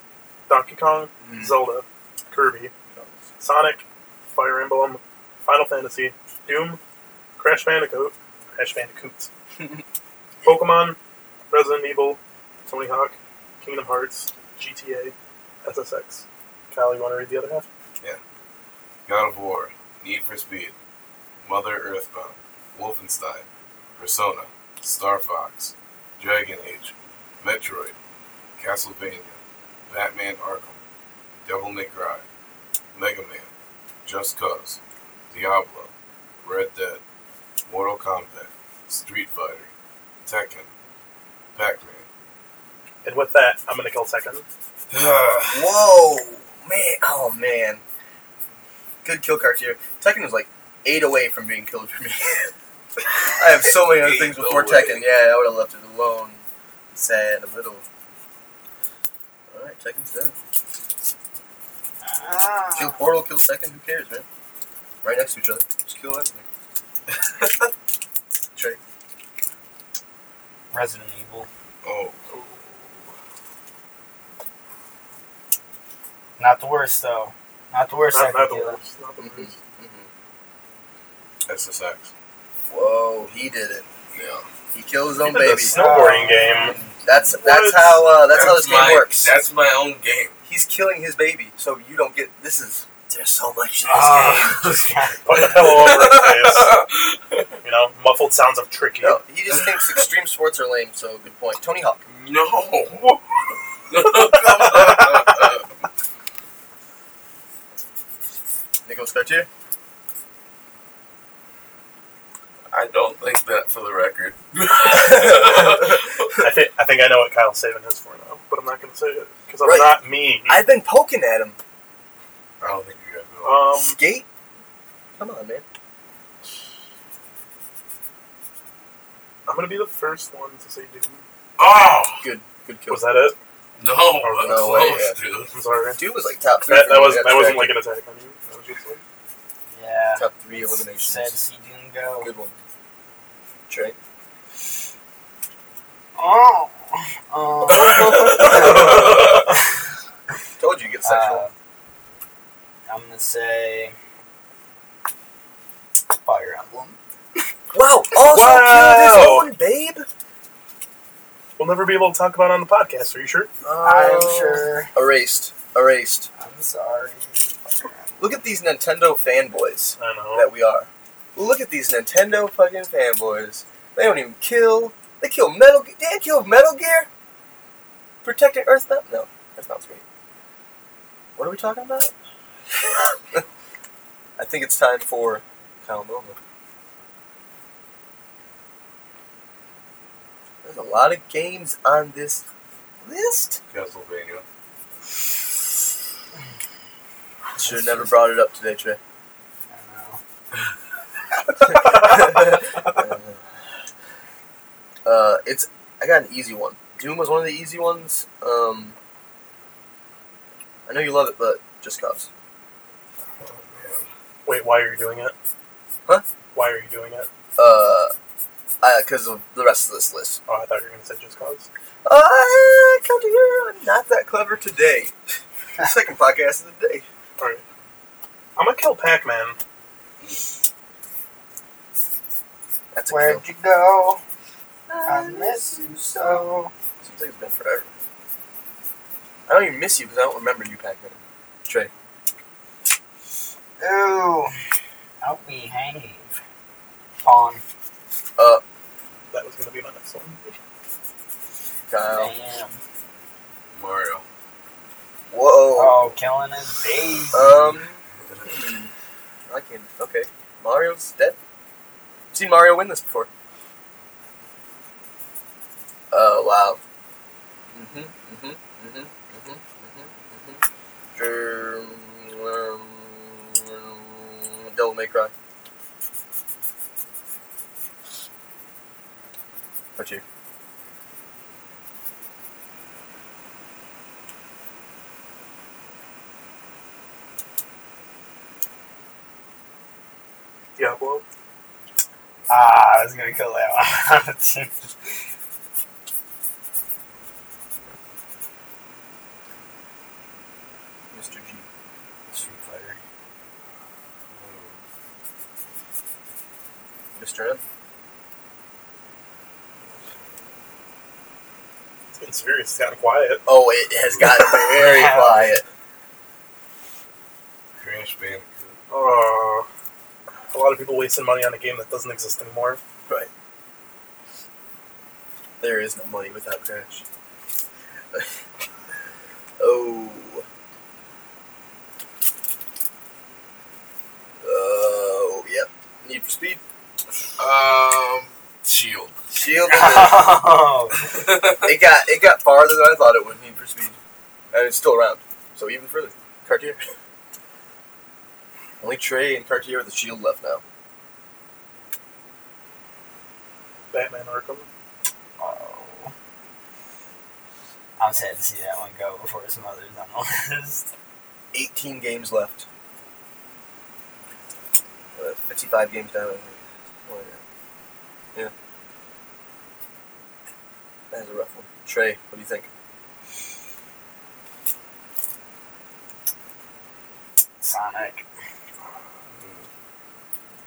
Donkey Kong, Zelda, Kirby, Sonic, Fire Emblem, Final Fantasy, Doom, Crash Bandicoot, Crash Bandicoots, [LAUGHS] Pokemon, Resident Evil, Tony Hawk, Kingdom Hearts, GTA, SSX. Kyle, you want to read the other half? God of War, Need for Speed, Mother Earthbound, Wolfenstein, Persona, Star Fox, Dragon Age, Metroid, Castlevania, Batman Arkham, Devil May Cry, Mega Man, Just Cause, Diablo, Red Dead, Mortal Kombat, Street Fighter, Tekken, Pac-Man. And with that, I'm going to kill Tekken. [SIGHS] Whoa, man! Oh man, good kill cards here. Tekken was like eight away from being killed for me. [LAUGHS] I have so many other things before away. Tekken. Yeah, I would have left it alone. Sad, a little. All right, Tekken's done. Kill Ah. Portal, kill Tekken. Who cares, man? Right next to each other. Just kill everything. [LAUGHS] Trey. Resident Evil. Oh, Not the worst though. Not the worst. Not, second not the worst. Not the Mhm, worst. mhm. SSX. Whoa, he did it. Yeah. He killed his He own did the baby. snowboarding game. That's that's What? how uh, that's, how this game works. That's my own game. He's killing his baby, so you don't get. This is there's so much in this Ah. Put [LAUGHS] [LAUGHS] the pillow over his face. You know, muffled sounds of tricky. No, he just thinks extreme sports are lame. So good point. Tony Hawk. no. [LAUGHS] Nicholas Cartier. I don't think that for the record. [LAUGHS] I think I think I know what Kyle's saving his for now, but I'm not going to say it because I'm Right. not me. I've been poking at him. I don't think you guys know. Um, Skate. Come on, man. I'm going to be the first one to say Doom. oh Good, good kill. Was that it? No, but No way, close, dude. Sorry. Dude was like top three. That, that was that wasn't like an attack on you. That was just like Yeah. top three Sad to eliminations. see Doom go. Good one. Trey. Oh. Oh. [LAUGHS] Told you, get sexual. Uh, I'm gonna say Fire Emblem. wow. Also Wow. killed his own babe. We'll never be able to talk about on the podcast. Are you sure? I'm Oh. sure. Erased. Erased. I'm sorry. Look at these Nintendo fanboys I know. that we are. Look at these Nintendo fucking fanboys. They don't even kill. They kill Metal. Ge- They kill Metal Gear. Protecting Earthbound. No, Earthbound's great. What are we talking about? [LAUGHS] I think it's time for Kyle Nova. There's a lot of games on this list. Castlevania. Should have never brought it up today, Trey. I know. [LAUGHS] uh, it's I got an easy one. Doom was one of the easy ones. Um, I know you love it, but just cause. Oh. Wait, why are you doing it? Huh? Why are you doing it? Uh, because of the rest of this list. Oh, I thought you were going to say just cause. Uh, come to here. I'm not that clever today. [LAUGHS] Second podcast of the day. All right. I'm gonna kill Pac-Man. That's a Where'd kill. you go? I miss you so. Seems like it's been forever. I don't even miss you because I don't remember you, Pac-Man. Trey. Ooh. Help me behave. Pong. Uh, That was gonna be my next one. Kyle. Damn. Mario. Whoa. Oh, killing his baby. Um. I can. Okay. Mario's dead. Seen Mario win this before. Oh wow. Mhm. Mhm. Mhm. Mhm. Mhm. Mhm. Mhm. Devil May Cry. What you? Diablo. Ah, I was gonna kill that one. [LAUGHS] Mr. G. Street Fighter. Mr. M. It's getting serious. It's gotten quiet. Oh, it has gotten very [LAUGHS] quiet. Crash Bandicoot. Uh, a lot of people wasting money on a game that doesn't exist anymore. Right. There is no money without Crash. [LAUGHS] oh. Oh, Shield. [LAUGHS] It got it got farther than I thought it would. Need for Speed, and it's still around. So even further. Cartier. Only Trey and Cartier with the Shield left now. Batman Arkham. oh. I'm sad to see that one go before some others on the list. 18 games left. Uh, 55 games down. Oh, yeah. yeah. That is a rough one. Trey, what do you think? Sonic.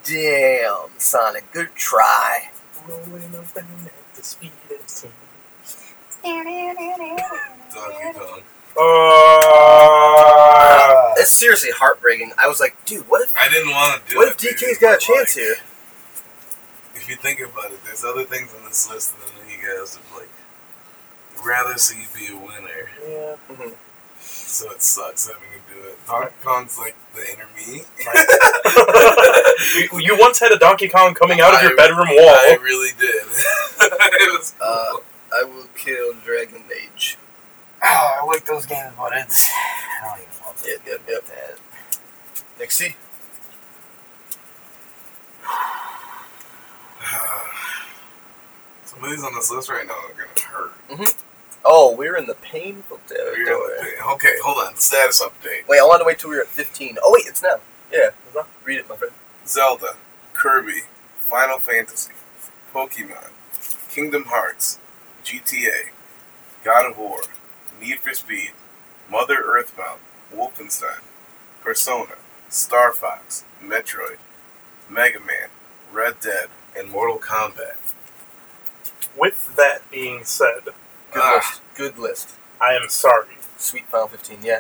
Damn, Sonic, good try. Rolling around at the speed of sound. Donkey Kong. Uh, It's seriously heartbreaking. I was like, dude, what if I didn't want to do what it. if dude, DK's got a chance like, here? If you think about it, there's other things on this list that I know you guys would like. Rather see you be a winner, yeah. Mhm. so it sucks having to do it. Donkey Kong's like the inner me. you, you once had a Donkey Kong coming out of your I- bedroom wall. I really did. [LAUGHS] it was cool. Uh, I will kill Dragon Age. Oh, I like those games, but it's. I don't even love Yep, yep, yep. that. Nixie. Some of these on this list right now are gonna hurt. Oh, we're in the painful You're territory. gonna Okay, hold on. Status update. Wait, I want to wait till we were at 15. Oh, wait, it's now. Yeah. Uh-huh. Read it, my friend. Zelda, Kirby, Final Fantasy, Pokemon, Kingdom Hearts, GTA, God of War, Need for Speed, Mother Earthbound, Wolfenstein, Persona, Star Fox, Metroid, Mega Man, Red Dead, and Mortal Kombat. With that being said, Good Ah. list. Good list. I am sorry Sweet Final 15. Yeah.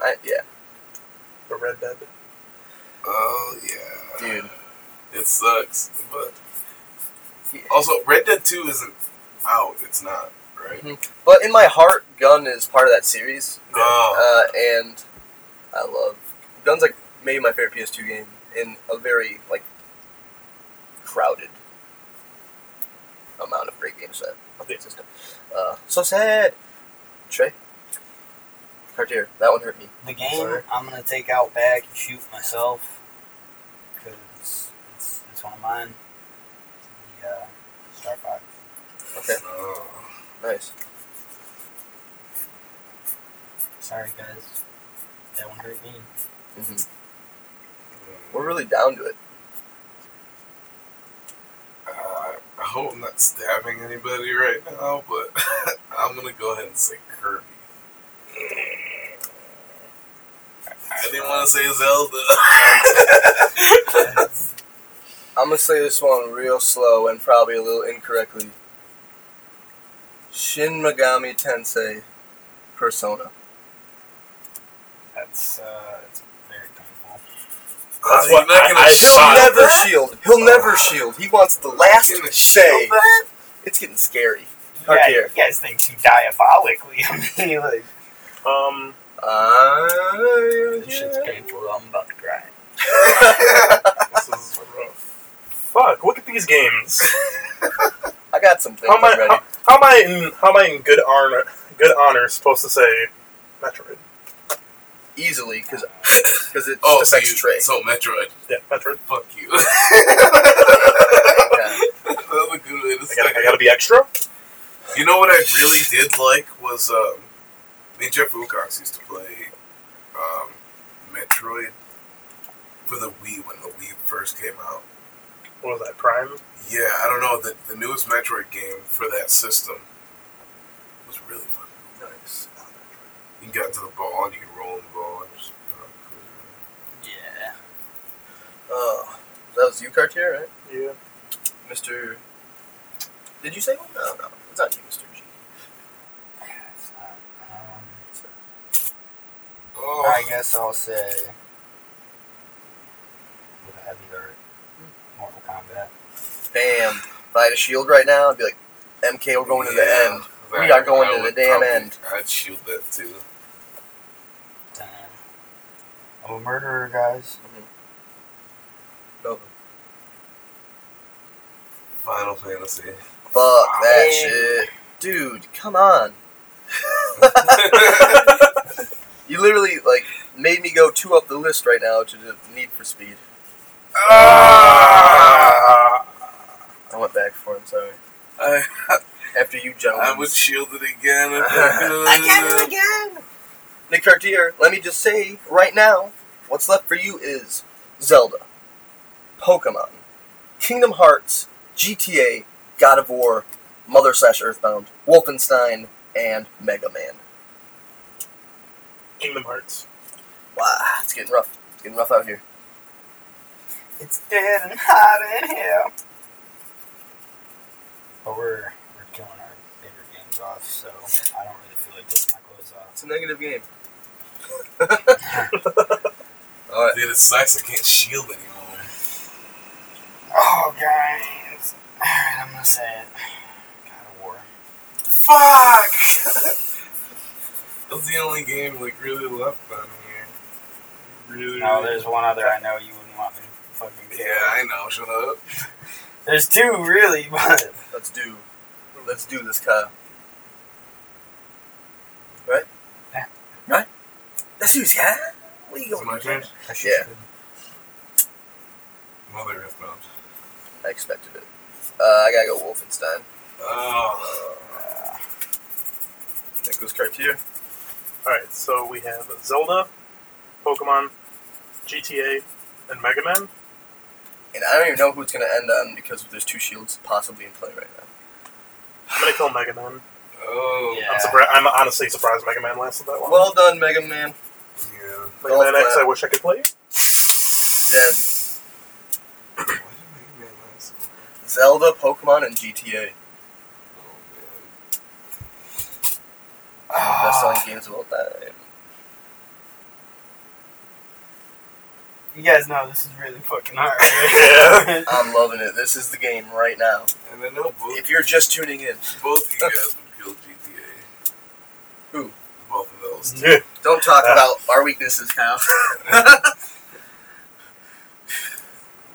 I, yeah. for Red Dead. Oh yeah, Dude. it sucks. But Yeah. also, Red Dead Two isn't out. It's not right. But in my heart, Gun is part of that series. Oh, Uh, and I love Gun's like maybe my favorite PS2 game in a very like crowded amount of great games that on system. Uh, so sad. Trey, Cartier, that one hurt me. The game, Sorry. I'm gonna take out back and shoot myself because it's, it's one of mine. The uh, Star Fox. Okay, oh. nice. Sorry, guys. That one hurt me. hmm We're really down to it. Uh, I hope I'm not stabbing anybody right now, but [LAUGHS] I'm gonna go ahead and say Kirby. I didn't want to say Zelda. [LAUGHS] I'm gonna say this one real slow and probably a little incorrectly. Shin Megami Tensei Persona. That's uh, it's very painful. That's what you're not gonna I shoot thought- He'll never that? shield. He'll never shield. He wants the last gonna say. It's getting scary. Yeah, Cartier. you guys think too diabolically. I mean, [LAUGHS] like, Um, Uh, this shit's painful. I'm about to cry. this is rough. Fuck! Look at these games. [LAUGHS] I got some things How am I? ready. How, how am I in? How am I in good honor? Good honor supposed to say Metroid? Easily, because because [LAUGHS] it's Oh, so, affects you, Trey. so Metroid. Yeah, Metroid. Fuck you. Okay. [LAUGHS] that good way to I gotta, I gotta be extra. You know what I really did like was um, me and Jeff Wilcox used to play um, Metroid for the Wii when the Wii first came out. What was that? Prime. Yeah, I don't know. The, the newest Metroid game for that system was really fun. Nice. You can get into the ball and you can roll in the ball and just you know, Yeah. Oh, that was you, Cartier, right? Yeah. Mr. Did you say one? No, no. It's not you, Mr. G. It's not. Um, Oh, I guess I'll say. With a heavy heart. Mortal Kombat. Bam. If I had a shield right now, I'd be like, MK, we're going to the end. that- We are going to the damn probably- end. I'd shield that too. Damn. I'm a murderer, guys. No. Final Fantasy. Fuck that Yeah. shit. Dude, come on. [LAUGHS] You literally, like, made me go two up the list right now to the Need for Speed. Ah! I went back for him, sorry. I, After you gentlemen. I would shield it again if I [LAUGHS] could. I do it again! Nick Cartier, let me just say right now, what's left for you is Zelda, Pokemon, Kingdom Hearts, GTA, God of War, Mother slash Earthbound, Wolfenstein, and Mega Man. Kingdom Hearts. Wow, it's getting rough. It's getting rough out here. It's dead and hot in here. But we're, we're killing our favorite games off, so I don't really feel like taking my clothes off. It's a negative game. [LAUGHS] Alright. Dude, it sucks. I can't shield anymore. Oh, guys. Alright, I'm gonna say it. God of War. Fuck! [LAUGHS] That's the only game like really left on here. Really, No, really- there's one other I know you wouldn't want me to fucking kill. Yeah, I know. Shut up. [LAUGHS] There's two, really, but. Let's do let's do this, Kyle. Right? Yeah. Right? Let's do this, Kyle. What are you Is going to turn? Yeah. Mother Earthbound. I expected it. Uh, I gotta go Wolfenstein. Oh. Uh, That goes Cartier. Alright, so we have Zelda, Pokemon, GTA, and Mega Man. And I don't even know who it's gonna end on because there's two shields possibly in play right now. I'm gonna kill Mega Man. Oh. Yeah. I'm, surpri- I'm honestly surprised Mega Man lasted that long. Well done, Mega Man. Yeah. Mega Man golf X, clap. I wish I could play. Dead. Why did Mega Man last? Zelda, Pokemon, and GTA. Oh man. Best selling games of all time. you guys know this is really fucking hard. [LAUGHS] Yeah. I'm loving it. This is the game right now. And I know both. If you're just tuning in, both of you guys would kill GTA. Who? Both [LAUGHS] of don't talk about our weaknesses, Kyle. [LAUGHS]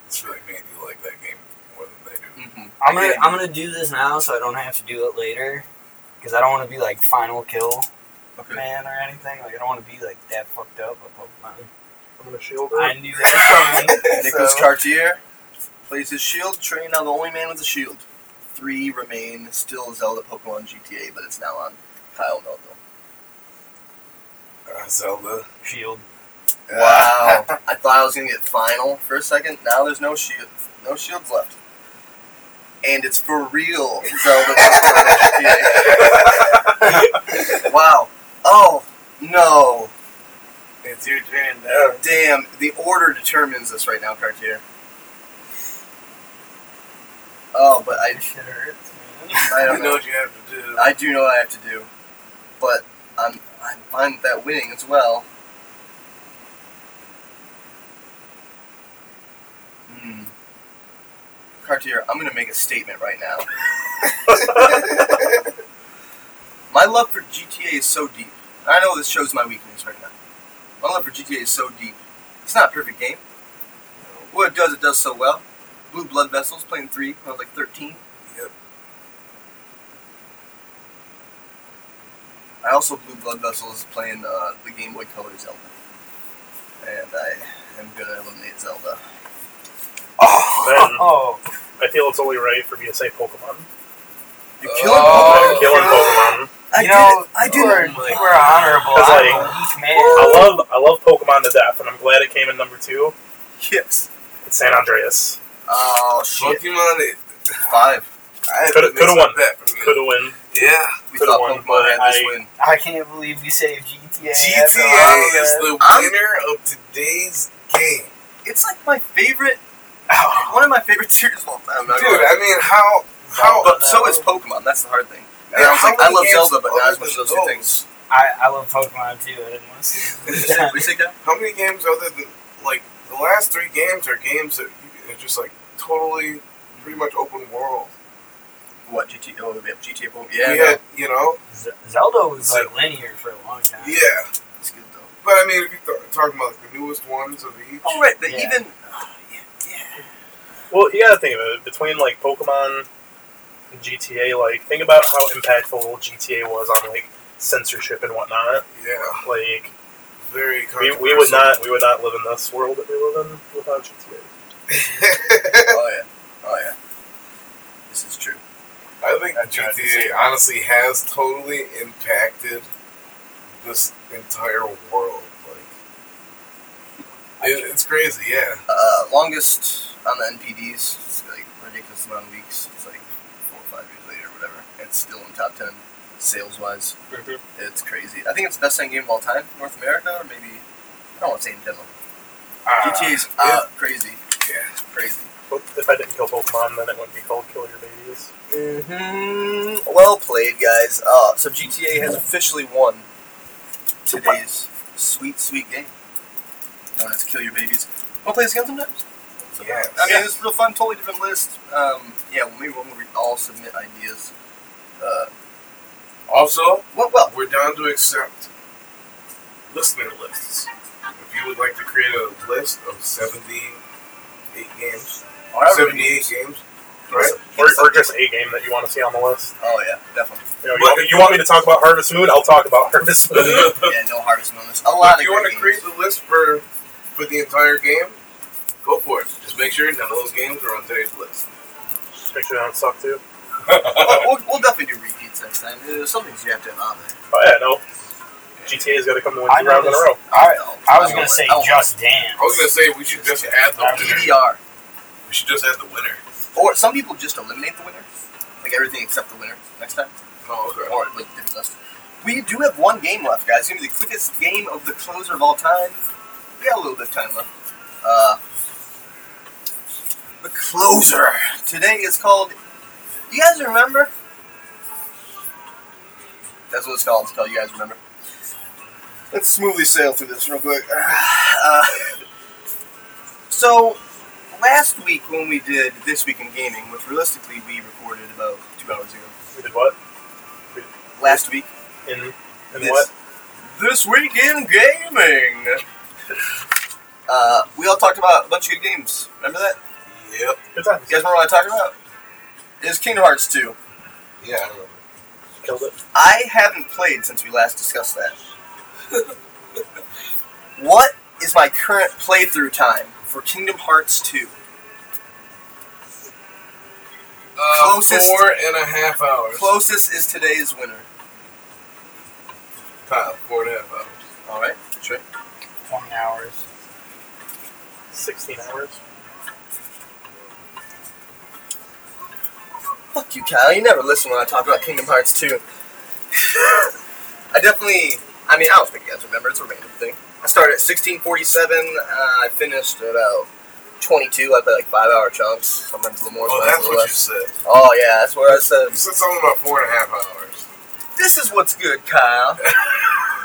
It's really made you like that game more than they do. Mhm. I'm gonna Again, I'm gonna do this now so I don't have to do it later. Because I don't want to be like final kill Okay. man or anything. Like I don't want to be like that fucked up. But Pokemon. I'm gonna shield I it. knew that was coming. [LAUGHS] Nicholas so- Cartier plays his shield train. Now the only man with a shield. Three remain still Zelda, Pokemon, GTA, but it's now on Kyle Melville. Uh, Zelda. Shield. Wow. [LAUGHS] I thought I was gonna get final for a second. Now there's no shield, no shields left, and it's for real. Zelda, Pokemon, and GTA. Wow. Oh no. It's your turn now. Damn. The order determines this right now, Cartier. Oh, but I, This shit hurts, man. I don't know know. what you have to do. I do know what I have to do, but I'm I'm fine with that winning as well. Hmm. Cartier, I'm gonna make a statement right now. [LAUGHS] my love for GTA is so deep. I know this shows my weakness right now. My love for GTA is so deep. It's not a perfect game. What it does, it does so well. Blue Blood Vessels playing three when I was like 13. I also Blue Blood Vessels playing uh, the Game Boy Color Zelda. And I am gonna eliminate Zelda. Then [LAUGHS] Oh, I feel it's only right for me to say Pokemon. You're killing Oh, I'm killing Pokemon. I you did know, it. I you did were, it. Oh you were honorable. Cause, I'm like- a weak man. I love I love Pokemon to death, and I'm glad it came in number two. Yes. It's San Andreas. Oh shit. Pokemon. It, Five. I Coulda- to coulda won. that. Could have win. Yeah. We Could've thought won, Pokemon but had this I- win. I can't believe we saved GTA. GTA is that. the I'm- winner of today's game. It's like my favorite Oh, [SIGHS] One of my favorite series of all time. I'm Dude, gonna. I mean, how how but so is Pokemon. That's the hard thing. And I was like, I love Zelda, but not other as much as those two things. I, I love Pokemon too. I didn't want to see What do say, [LAUGHS] How many games other than like the last three games are games that are just like totally pretty much open world. What GTA? Oh, yeah, GTA Pokemon. Yeah, we no, had, you know, Z- Zelda was So- like linear for a long time. yeah. it's good though. But I mean, if you're th- talking about like, the newest ones of each, Oh right, but Yeah. even oh, yeah, yeah. well, you gotta think of it. Between like Pokemon and GTA, like think about how impactful GTA was on like censorship and whatnot. yeah, Like very we, we would not we would not live in this world that we live in without GTA. [LAUGHS] Oh yeah, oh yeah. This is true. I think I GTA honestly has totally impacted this entire world. Like, it, it's crazy, yeah. Uh, longest on the NPDs, it's like ridiculous amount of weeks. It's like four or five years later, or whatever. It's still in top ten sales wise. It's crazy. I think it's the best selling game of all time, in North America, or maybe I don't want to say in general. Ah, GTA's yeah. uh, crazy, yeah. crazy. But if I didn't kill Pokemon, then it wouldn't be called Kill Your Babies. hmm Well played, guys. Uh, so GTA has officially won today's sweet, sweet game. Known as Kill Your Babies. Want to play this again sometimes? Yeah. I mean, Yeah. it's real fun, totally different list. Um, yeah, well, maybe when we all submit ideas. Uh, Also, well, well, we're down to accept listener lists. If you would like to create a list of 78 games, Oh, however 78 games, Right. right? Or, or just a game that you want to see on the list. Oh yeah, definitely. You, know, you, want, me, you want me to talk about Harvest Moon? I'll talk about Harvest [LAUGHS] Moon. Yeah, no Harvest Moon. There's a lot if of you want to create the list for for the entire game, go for it. Just make sure none of those games are on today's list. Just make sure they don't suck too. Well, [LAUGHS] oh, we'll, we'll definitely do repeats next time. There's some things you have to have on there. Oh yeah, no. GTA's got to come to win I two rounds in a row. I, I was don't gonna say Just Dance. I was gonna say we should just add the That. DDR. We should just add the winner. Or some people just eliminate the winner, like everything except the winner next time, Oh, okay. or like different list. We do have one game left, guys. It's gonna be the quickest game of the closer of all time. We got a little bit of time left. Uh, the closer today is called. You guys remember? That's what it's called. It's called. You guys remember? Let's smoothly sail through this real quick. [SIGHS] Uh, so, last week when we did This Week in Gaming, which realistically we recorded about two hours ago. We did what? Last week. In in This- what? This Week in Gaming! [LAUGHS] Uh, we all talked about a bunch of good games. Remember that? Yep. Good times. You guys remember what I talked about? It was Kingdom Hearts 2. Yeah, I remember. Killed it. I haven't played since we last discussed that. [LAUGHS] what is my current playthrough time for Kingdom Hearts 2? Uh, Closest- four and a half hours. Closest is today's winner. Kyle, four and a half hours. Alright, sure. Twenty hours. Sixteen hours. Fuck you, Kyle. You never listen when I talk about Kingdom Hearts 2. [LAUGHS] I definitely. I mean, I don't think you guys remember. It's a random thing. I started at 1647. Uh, I finished at about 22. I played like five hour chunks. Sometimes a little more. Oh, that's what you said. Oh, yeah, that's what I said. You said something about four and a half hours. This is what's good, Kyle.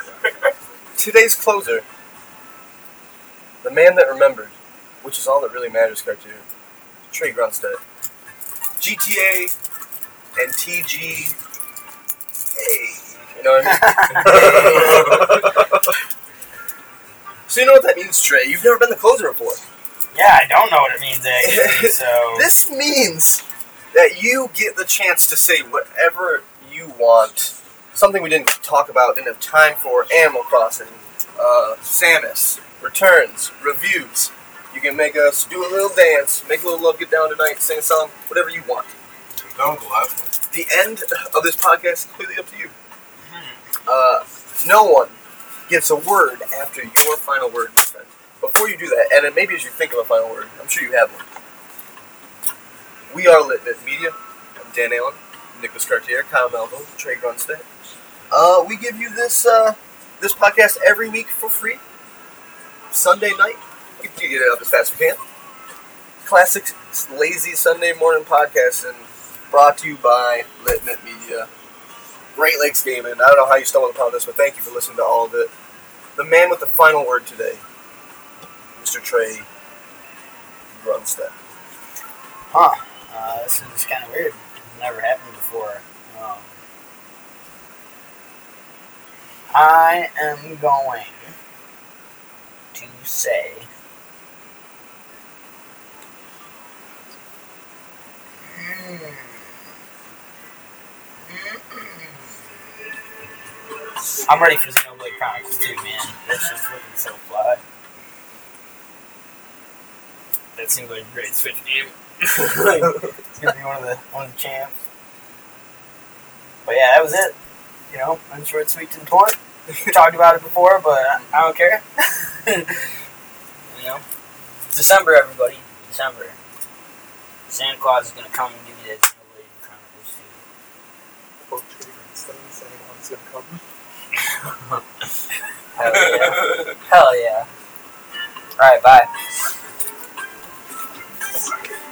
[LAUGHS] Today's closer. The man that remembered, which is all that really matters, cartoon. Trey Grunstead. GTA and TG. Hey. You know what I mean? [LAUGHS] so you know what that means, Trey. You've never been the closer before. Yeah, I don't know what it means [LAUGHS] actually. So This means that you get the chance to say whatever you want. Something we didn't talk about, didn't have time for. Animal Crossing, uh, Samus, returns, reviews. You can make us do a little dance, make a little love, get down tonight, sing a song, whatever you want. That was the last one. The end of this podcast is completely up to you. Uh, no one gets a word after your final word, my friend. Before you do that, and then maybe as you think of a final word, I'm sure you have one. We are Litbit Media. I'm Dan Allen, Nicholas Cartier, Kyle Melville, Trey Grunstead. Uh, we give you this uh, this podcast every week for free. Sunday night. You can get it up as fast as we can. classic lazy Sunday morning podcasting brought to you by Litmit Media. Great Lakes Gaming. I don't know how you stumbled upon this, but thank you for listening to all of it. The man with the final word today, Mr. Trey Grunstead. Huh. Uh, this is kind of weird. It's never happened before. Um, I am going to say. I'm ready for Xenoblade Chronicles 2, man. That's just looking so fly. That seems like a great Switch game. [LAUGHS] it's gonna be one of the one of the champs. But yeah, that was it. You know, I'm short, sweet, to the point. We talked about it before, but I don't care. [LAUGHS] you know, December, everybody. December. Santa Claus is gonna come and give you that Xenoblade Chronicles Quote Jay Instance, anyone's gonna come. [LAUGHS] Hell yeah. Hell yeah. Alright, bye fucking.